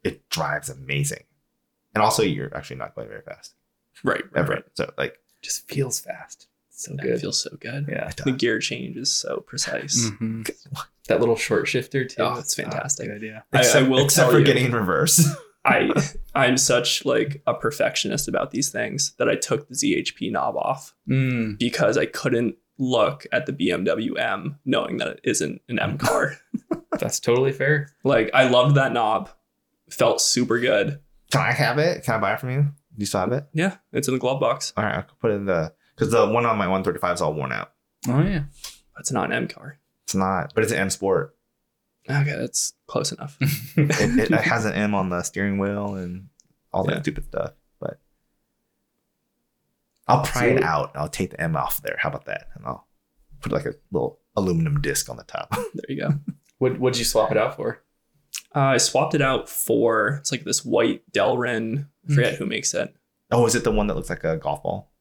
Speaker 1: Like it drives amazing, and also you're actually not going very fast
Speaker 4: Right,
Speaker 1: ever.
Speaker 4: right.
Speaker 1: So like
Speaker 2: just feels fast. So
Speaker 4: That
Speaker 2: good.
Speaker 4: feels so good.
Speaker 2: yeah.
Speaker 4: The gear change is so precise. [LAUGHS]
Speaker 2: Mhm. That little short shifter too.
Speaker 4: Oh, it's fantastic.
Speaker 2: good idea.
Speaker 4: I- I
Speaker 1: except,
Speaker 4: will
Speaker 1: except for
Speaker 4: you-
Speaker 1: getting in reverse. [LAUGHS]
Speaker 4: I I'm such like a perfectionist about these things that I took the ZHP knob off
Speaker 2: Mm.
Speaker 4: because I couldn't look at the BMW M knowing that it isn't an M car. [LAUGHS]
Speaker 2: That's totally fair.
Speaker 4: like I loved that knob. Felt super good.
Speaker 1: Can I have it? Can I buy it from you? Do you still have it?
Speaker 4: Yeah, it's in the glove box.
Speaker 1: All right, I'll put it in the because the one on my 135 is all worn out.
Speaker 2: Oh yeah.
Speaker 4: It's not an M car.
Speaker 1: It's not, but it's an M Sport.
Speaker 4: Okay, that's close enough. [LAUGHS]
Speaker 1: It, it, it has an M on the steering wheel and all that
Speaker 4: Yeah.
Speaker 1: stupid stuff. But I'll pry it
Speaker 2: So-
Speaker 1: out. I'll take the M off there. How about that? And I'll put like a little aluminum disc on the top. [LAUGHS]
Speaker 4: there you go.
Speaker 2: What what'd you swap it out for?
Speaker 4: Uh, I swapped it out for it's like this white Delrin. I forget who makes it.
Speaker 1: oh, is it the one that looks like a golf ball?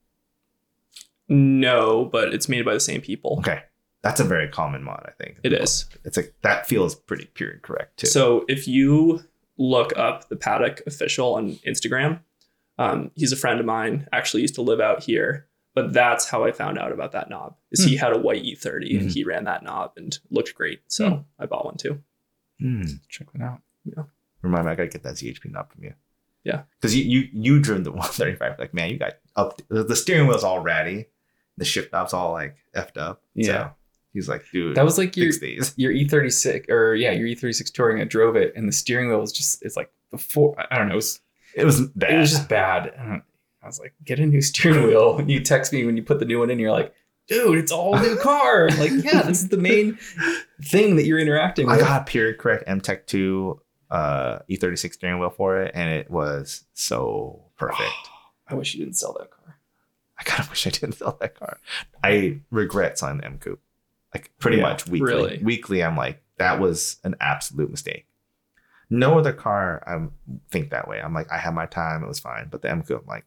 Speaker 4: No, but it's made by the same people.
Speaker 1: Okay, that's a very common mod. I think
Speaker 4: It is.
Speaker 1: It's like that feels pretty pure and correct too.
Speaker 4: So if you look up the Paddock official on Instagram, um, he's a friend of mine. Actually, used to live out here. But that's how I found out about that knob. Is he had a white E30 and
Speaker 1: Mhm.
Speaker 4: he ran that knob and looked great. So
Speaker 2: Hmm.
Speaker 4: I bought one too.
Speaker 1: Hmm.
Speaker 2: Check that out.
Speaker 1: Remind me, I gotta get that ZHP knob from you.
Speaker 4: Yeah.
Speaker 1: because you you you the [LAUGHS] 135. Like, man, you got up. The, the steering wheel's all ratty. The shift knob's all like effed up.
Speaker 2: Yeah.
Speaker 1: So he's like, dude,
Speaker 2: That was like your
Speaker 1: these. [LAUGHS]
Speaker 2: your E36 or yeah, your E36 touring. I drove it and the steering wheel was just it's like before I don't know, it was
Speaker 1: It was bad.
Speaker 2: it was just bad. And I was like, get a new steering [LAUGHS] wheel. You text me when you put the new one in, you're like, dude, it's a whole new car. [LAUGHS] like, yeah, this is the main thing that you're interacting with.
Speaker 1: I got a period correct MTech 2 uh, E36 steering wheel for it, and it was so perfect. [GASPS]
Speaker 2: I wish you didn't sell that car.
Speaker 1: I kind of wish I didn't sell that car. I regret selling the M Coupe. Like pretty
Speaker 2: Yeah,
Speaker 1: much weekly.
Speaker 4: really?
Speaker 1: Weekly, I'm like, that was an absolute mistake. No other car I think that way. I'm like, I had my time, it was fine. But the M Coupe, I'm like,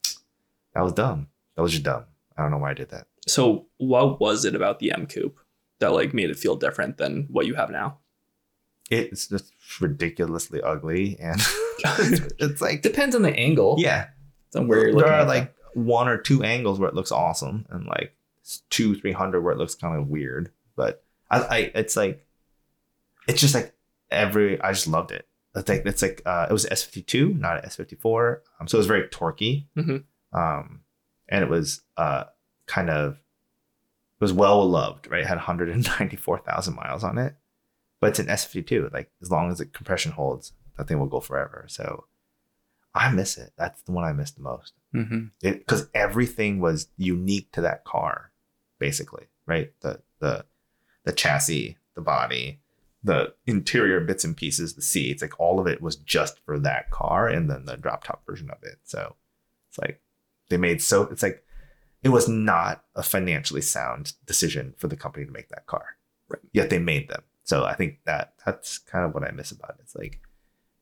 Speaker 1: that was dumb. That was just dumb. I don't know why I did that.
Speaker 4: So what was it about the M Coupe that like made it feel different than what you have now?
Speaker 1: It's just ridiculously ugly and [LAUGHS] it's, like
Speaker 2: Depends on the angle.
Speaker 1: yeah.
Speaker 2: On where you're looking
Speaker 1: there are
Speaker 2: at
Speaker 1: like one or two angles where it looks awesome and like two, three hundred where it looks kind of weird. But I, I it's like it's just like every I just loved it. It's like it's like uh, it was S fifty two, not S fifty four. Um, so it was very torquey.
Speaker 4: Mhm.
Speaker 1: Um, and it was uh kind of it was well loved, right? It had one hundred and ninety four thousand miles on it, but it's an S fifty two. Like as long as the compression holds, that thing will go forever. So I miss it. That's the one I miss the most
Speaker 2: mm-hmm.
Speaker 1: because everything was unique to that car basically right the the the chassis the body the interior bits and pieces the seats like all of it was just for that car and then the drop top version of it so it's like they made so it's like it was not a financially sound decision for the company to make that car
Speaker 4: Right.
Speaker 1: yet they made them so i think that that's kind of what i miss about it it's like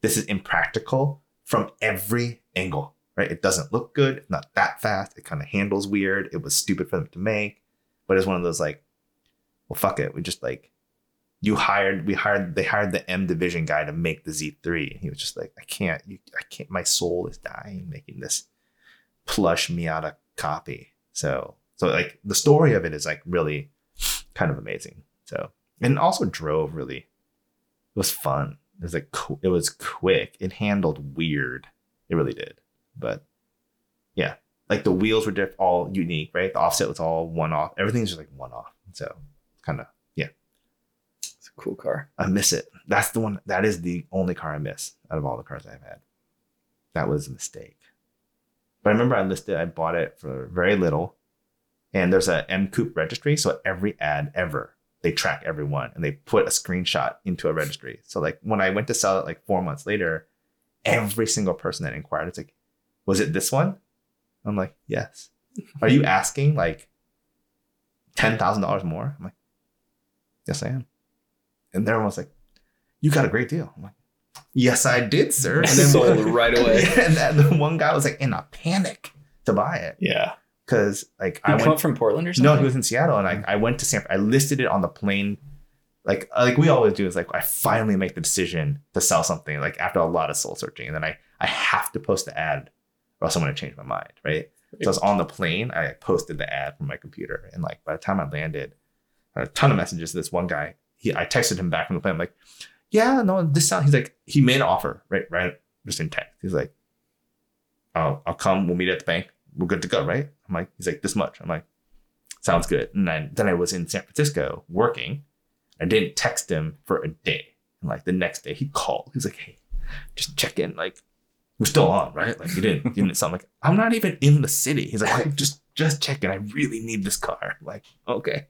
Speaker 1: this is impractical from every angle right? It doesn't look good. It's not that fast. It kind of handles weird. It was stupid for them to make, but it's one of those like, well, fuck it. We just like, you hired, we hired, they hired the M division guy to make the Z3. He was just like, I can't, you, I can't, my soul is dying making this plush Miata copy. So, so like the story of it is like really kind of amazing. So, and also drove really, it was fun. It was like, qu- it was quick. It handled weird. It really did but yeah, like the wheels were diff- all unique, right? The offset was all one off. Everything's just like one off. So kind of yeah,
Speaker 2: It's a cool car.
Speaker 1: I miss it. That's the one. That is the only car I miss out of all the cars I've had. That was a mistake. But I remember I listed. I bought it for very little, and there's a M Coupe registry. So every ad ever, they track everyone and they put a screenshot into a registry. So like when I went to sell it like four months later, every single person that inquired, it's like, was it this one? I'm like, yes. Are you [LAUGHS] asking like ten thousand dollars more? I'm like, yes, I am. And everyone's like, you got a great deal. I'm like, yes, I did, sir. And then
Speaker 2: Sold right away. [LAUGHS]
Speaker 1: and then the one guy was like in a panic to buy it
Speaker 2: Yeah.
Speaker 1: because like
Speaker 2: He
Speaker 1: I went
Speaker 2: from Portland or something?
Speaker 1: no, he was in Seattle, and I, I went to San. I listed it on the plane, like uh, like we always do. Is like I finally make the decision to sell something, like after a lot of soul searching, and then I I have to post the ad, or else I'm gonna change my mind, right? So I was on the plane. I posted the ad from my computer, and like by the time I landed, I had a ton of messages. to This one guy, he I texted him back from the plane. I'm like, yeah, no, this sound. He's like, he made an offer, right, right, just in text. He's like, I'll I'll come. We'll meet at the bank. We're good to go, right? I'm like, he's like, this much. I'm like, sounds good. And then I was in San Francisco working. I didn't text him for a day. And like the next day, he called. He's like, hey, just check in. Like, we're still on, right? Like you didn't, you didn't sound like I'm not even in the city. He's like, just just check in. I really need this car. [LAUGHS] Like, okay.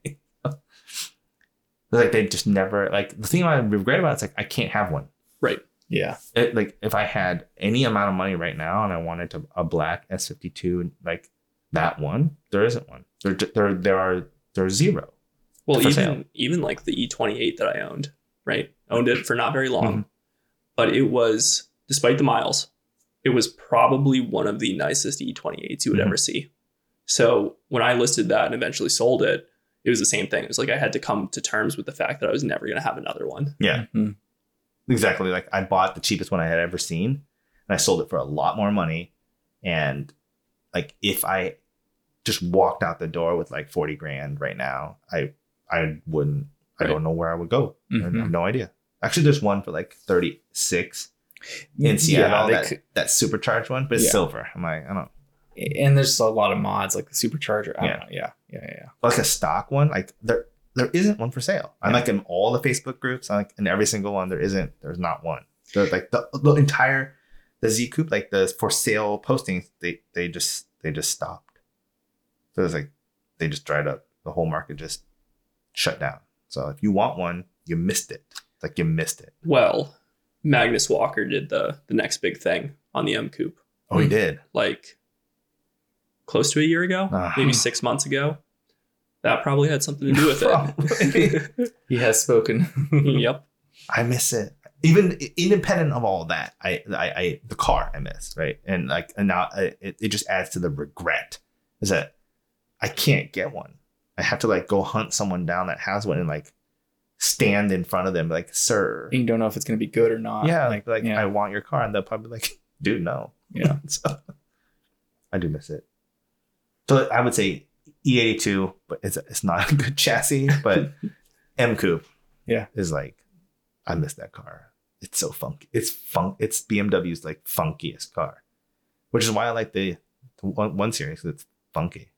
Speaker 1: Like they just never like the thing I regret about it's like I can't have one. Right.
Speaker 2: Yeah.
Speaker 1: It, like if I had any amount of money right now and I wanted to a black S52 like that one, there isn't one. There there there are there's zero.
Speaker 4: Well, even
Speaker 1: sale.
Speaker 4: even like the E28 that I owned, right? Owned it for not very long,
Speaker 1: Mm-hmm.
Speaker 4: but it was, despite the miles, it was probably one of the nicest E28s you would
Speaker 1: Mhm.
Speaker 4: ever see. So when I listed that and eventually sold it, it was the same thing. It was like I had to come to terms with the fact that I was never going to have another one.
Speaker 1: Yeah.
Speaker 2: Mhm.
Speaker 1: Exactly. Like I bought the cheapest one I had ever seen and I sold it for a lot more money. And like if I just walked out the door with like 40 grand right now, I I wouldn't I don't know where I would go. I
Speaker 2: Mhm.
Speaker 1: have no idea. Actually there's one for like 36 in Seattle.
Speaker 2: they
Speaker 1: that,
Speaker 2: could-
Speaker 1: that supercharged one, but it's
Speaker 2: Yeah.
Speaker 1: silver. I'm like, I don't
Speaker 2: and there's a lot of mods like the supercharger. I
Speaker 1: Yeah.
Speaker 2: don't know. Yeah. Yeah. Yeah. yeah.
Speaker 1: like a stock one, like there there isn't one for sale. I'm like in all the Facebook groups, I'm like in every single one, there isn't, there's not one. There's like the, the entire the Z Coupe, like the for sale postings, they they just they just stopped. So it's like they just dried up. the whole market just shut down. So if you want one, you missed it. Like you missed it.
Speaker 4: Well, Magnus Walker did the the next big thing on the M Coupe,
Speaker 1: Oh, he did.
Speaker 4: like close to a year ago,
Speaker 1: Ah.
Speaker 4: maybe six months ago. That probably had something to do with it. [LAUGHS]
Speaker 2: He has spoken. [LAUGHS]
Speaker 4: yep.
Speaker 1: I miss it. Even independent of all that, I, I, I the car I miss, right? And like, and now I, it, it just adds to the regret is that I can't get one. I have to like go hunt someone down that has one and like stand in front of them, like, sir,
Speaker 2: you don't know if it's going to be good or not.
Speaker 1: yeah, like, like
Speaker 2: yeah.
Speaker 1: I want your car, and they'll probably be like, [LAUGHS] dude, no,
Speaker 2: Yeah.
Speaker 1: so I do miss it. So I would say E82, but it's it's not a good chassis, but [LAUGHS] M Coupe,
Speaker 2: Yeah.
Speaker 1: is like I miss that car. It's so funky. It's funk. It's BMW's like funkiest car, which is why I like the, the one, one series. It's funky.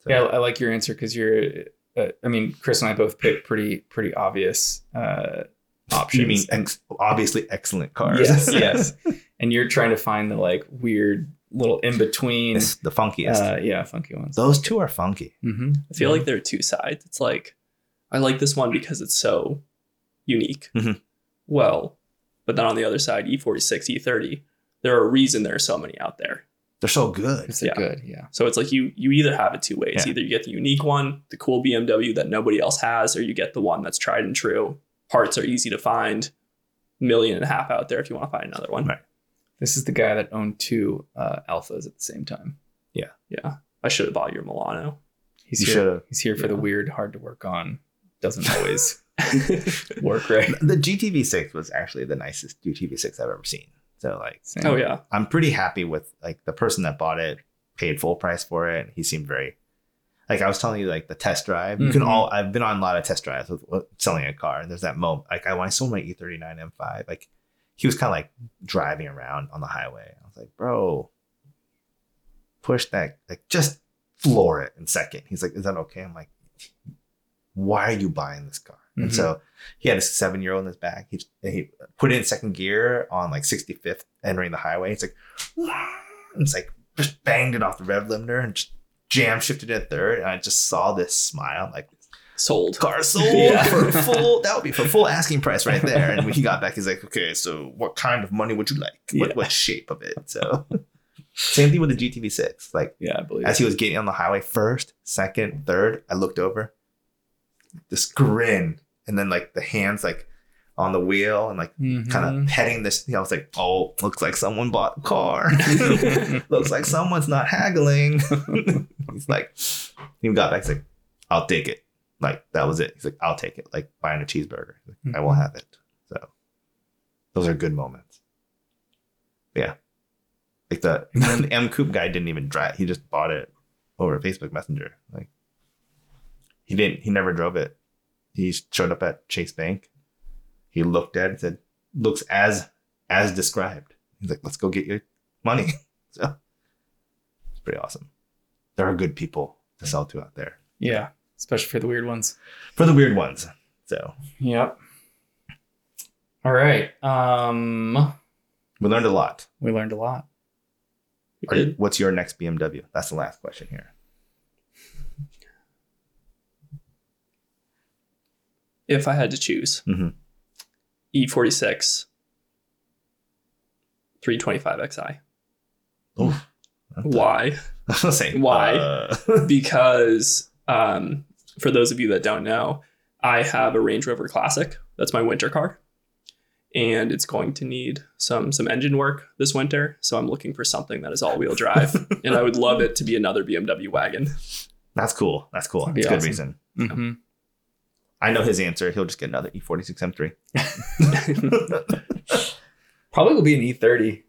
Speaker 1: So,
Speaker 2: Yeah, I like your answer because you're. Uh, I mean, Chris and I both picked pretty pretty obvious uh, options.
Speaker 1: you mean ex- obviously excellent cars?
Speaker 2: yes, [LAUGHS] yes. And you're trying to find the like weird little in between.
Speaker 1: it's the funkiest.
Speaker 2: Uh, yeah, funky ones.
Speaker 1: Those two are funky.
Speaker 2: Mm-hmm.
Speaker 4: I feel like there are two sides. It's like I like this one because it's so unique.
Speaker 1: Mhm.
Speaker 4: Well, but then on the other side, E E46, E30, there are a reason there are so many out there.
Speaker 1: They're so good.
Speaker 2: It's
Speaker 4: Yeah.
Speaker 2: good. Yeah.
Speaker 4: So it's like you you either have it two ways.
Speaker 1: Yeah.
Speaker 4: Either you get the unique one, the cool BMW that nobody else has, or you get the one that's tried and true. Parts are easy to find. Million and a half out there if you want to find another one.
Speaker 1: Right.
Speaker 2: This is the guy that owned two uh, alphas at the same time.
Speaker 4: Yeah. Yeah. I should have bought your Milano.
Speaker 2: He's
Speaker 1: You
Speaker 2: here.
Speaker 1: should've.
Speaker 2: He's here for the weird, hard to work on. Doesn't [LAUGHS] always work right.
Speaker 1: The GTV6 was actually the nicest GTV6 I've ever seen. So like
Speaker 2: Same.
Speaker 4: oh yeah.
Speaker 1: I'm pretty happy with like the person that bought it paid full price for it. He seemed very like I was telling you like the test drive. You can
Speaker 2: Mhm.
Speaker 1: all I've been on a lot of test drives with, with selling a car, and there's that moment like I when I sold my E E39 M5, like he was kind of like driving around on the highway. I was like, bro, push that like just floor it in second. He's like, is that okay? I'm like, why are you buying this car? And
Speaker 2: Mhm.
Speaker 1: so he had a seven year old in his back. He, he put it in second gear on like 65th entering the highway. It's like, it's like just banged it off the rev limiter and just jam shifted it third. And I just saw this smile like,
Speaker 4: Sold.
Speaker 1: car [LAUGHS] sold
Speaker 2: Yeah.
Speaker 1: for full, that would be for full asking price right there. And when he got back, he's like, okay, so what kind of money would you like? What,
Speaker 2: Yeah.
Speaker 1: what shape of it? So same thing with the GTV6. Like
Speaker 2: Yeah, I believe.
Speaker 1: as he was getting on the highway first, second, third, I looked over, this grin, and then like the hands like on the wheel and like
Speaker 2: Mhm.
Speaker 1: kind of petting this. You know, I was like, oh, looks like someone bought a car. [LAUGHS] [LAUGHS] looks like someone's not haggling. he's like, he got back. He's like, I'll take it. Like that was it. He's like, I'll take it. Like buying a cheeseburger. Like, I will mm-hmm. have it. So those are good moments. Yeah. Like the, and [LAUGHS] the M Coupe guy didn't even drive. He just bought it over Facebook Messenger. Like he didn't. He never drove it. He showed up at Chase Bank. He looked at it and said, "Looks as as described." He's like, "Let's go get your money." [LAUGHS] So it's pretty awesome. There are good people to sell to out there
Speaker 2: yeah, especially for the weird ones.
Speaker 1: for the weird ones. So
Speaker 2: Yep. All right. Um,
Speaker 1: we learned a lot.
Speaker 2: we learned a lot.
Speaker 1: You- what's your next BMW? That's the last question here.
Speaker 4: If I had to choose,
Speaker 1: Mhm.
Speaker 4: E46, 325xi.
Speaker 1: Oh,
Speaker 4: Why? [LAUGHS]
Speaker 1: I was saying
Speaker 4: Why?
Speaker 1: uh, [LAUGHS]
Speaker 4: because um, for those of you that don't know, I have a Range Rover Classic. That's my winter car, and it's going to need some some engine work this winter. So I'm looking for something that is all wheel drive, [LAUGHS] and I would love it to be another BMW wagon.
Speaker 1: that's cool. That's cool. That's a good
Speaker 2: awesome.
Speaker 1: reason.
Speaker 2: Mm-hmm.
Speaker 1: I know his answer. He'll just get another E E46 M3. [LAUGHS]
Speaker 2: Probably will be an E30.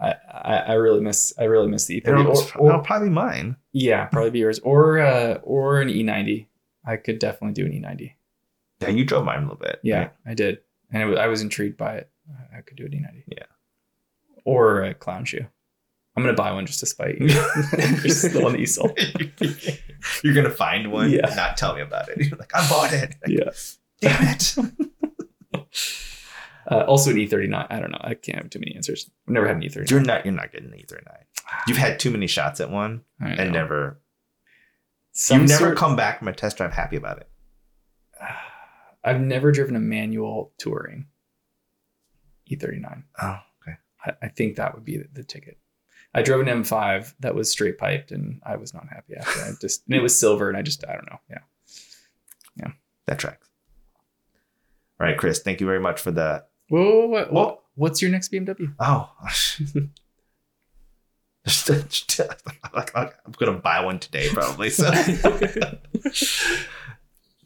Speaker 2: I, I I really miss I really miss the E30.
Speaker 1: It'll,
Speaker 2: Or- or-
Speaker 1: it'll probably be mine.
Speaker 2: yeah, probably be yours or uh, or an E90. I could definitely do an E90.
Speaker 1: Yeah, you drove mine a little bit.
Speaker 2: Yeah,
Speaker 1: right?
Speaker 2: I did, and it was, I was intrigued by it. I could do an E90.
Speaker 1: Yeah.
Speaker 2: or a clown shoe. I'm gonna buy one just to spite you. You're still on the easel. [LAUGHS]
Speaker 1: You're gonna find one
Speaker 2: Yeah.
Speaker 1: and not tell me about it. [LAUGHS] You're like, I bought it. [LAUGHS]
Speaker 2: Yeah.
Speaker 1: Damn it.
Speaker 2: Uh, also an E39. I don't know. I can't have too many answers. I've never had an E E39.
Speaker 1: You're not you're not getting either nine. You've had too many shots at one and never
Speaker 2: some
Speaker 1: You've never
Speaker 2: sort-
Speaker 1: come back from a test drive happy about it. [SIGHS]
Speaker 2: I've never driven a manual touring E39.
Speaker 1: Oh, okay.
Speaker 2: I, I think that would be the, the ticket. I drove an M5 that was straight piped, and I was not happy after. I just and it was silver, and I just I don't know. Yeah.
Speaker 1: Yeah, that tracks. All right, Chris. Thank you very much for the.
Speaker 2: Whoa, what,
Speaker 1: Whoa.
Speaker 2: what, what's your next BMW?
Speaker 1: Oh. [LAUGHS] [LAUGHS] I'm gonna buy one today, probably. So [LAUGHS]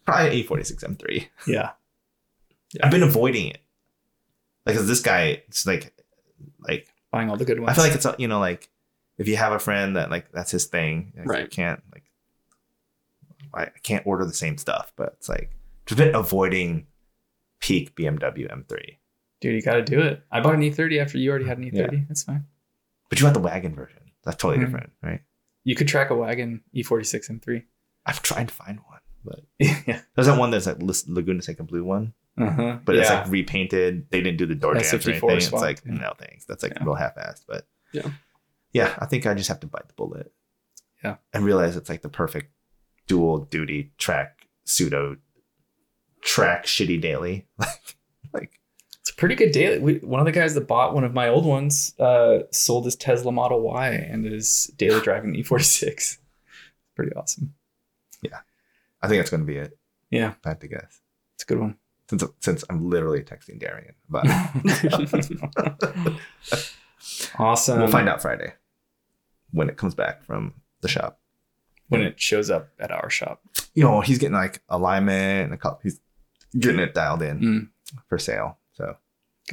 Speaker 1: probably E46 M3.
Speaker 2: Yeah.
Speaker 1: I've been avoiding it. Like, 'cause this guy, it's like, like
Speaker 2: Buying all the good ones.
Speaker 1: I feel like it's you know like if you have a friend that like that's his thing, like, You can't like I I can't order the same stuff, but it's like just been avoiding peak BMW M3.
Speaker 2: dude, you got to do it. I bought an E30 after you already had an E30.
Speaker 1: Yeah.
Speaker 2: That's fine.
Speaker 1: But you want the wagon version. That's totally
Speaker 2: Mhm.
Speaker 1: different, right?
Speaker 2: You could track a wagon E E46 M3.
Speaker 1: I'm trying to find one, but [LAUGHS]
Speaker 2: yeah.
Speaker 1: there's that one that's like Laguna Seca Blue one,
Speaker 2: Uh-huh.
Speaker 1: but it's like repainted. They didn't do the door jambs or
Speaker 2: S54
Speaker 1: anything. It's like
Speaker 2: yeah.
Speaker 1: no thanks. That's like
Speaker 2: Yeah.
Speaker 1: real half-assed. But
Speaker 4: Yeah.
Speaker 1: yeah. I think I just have to bite the bullet.
Speaker 2: Yeah.
Speaker 1: and realize it's like the perfect dual duty track pseudo track shitty daily. [LAUGHS] Like, like
Speaker 2: It's a pretty good daily. We, one of the guys that bought one of my old ones uh, sold his Tesla Model Y and is daily driving the E46. Pretty awesome.
Speaker 1: Yeah, I think that's going to be it.
Speaker 2: Yeah,
Speaker 1: I had to guess.
Speaker 2: it's a good one.
Speaker 1: Since since I'm literally texting Darian about it. [LAUGHS]
Speaker 2: awesome.
Speaker 1: we'll find out Friday when it comes back from the shop.
Speaker 2: when it shows up at our shop.
Speaker 1: You know, he's getting like alignment and a couple. He's getting it dialed in
Speaker 2: Mm,
Speaker 1: for sale. So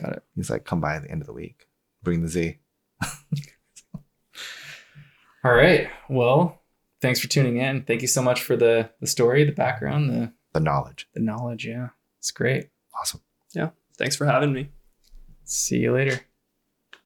Speaker 2: got it.
Speaker 1: he's like, come by at the end of the week. Bring the Z. [LAUGHS]
Speaker 2: All right. Well, thanks for tuning in. Thank you so much for the the story, the background, the
Speaker 1: The knowledge.
Speaker 2: the knowledge. Yeah, it's great.
Speaker 1: Awesome. Yeah.
Speaker 4: Thanks for having me.
Speaker 2: See you later.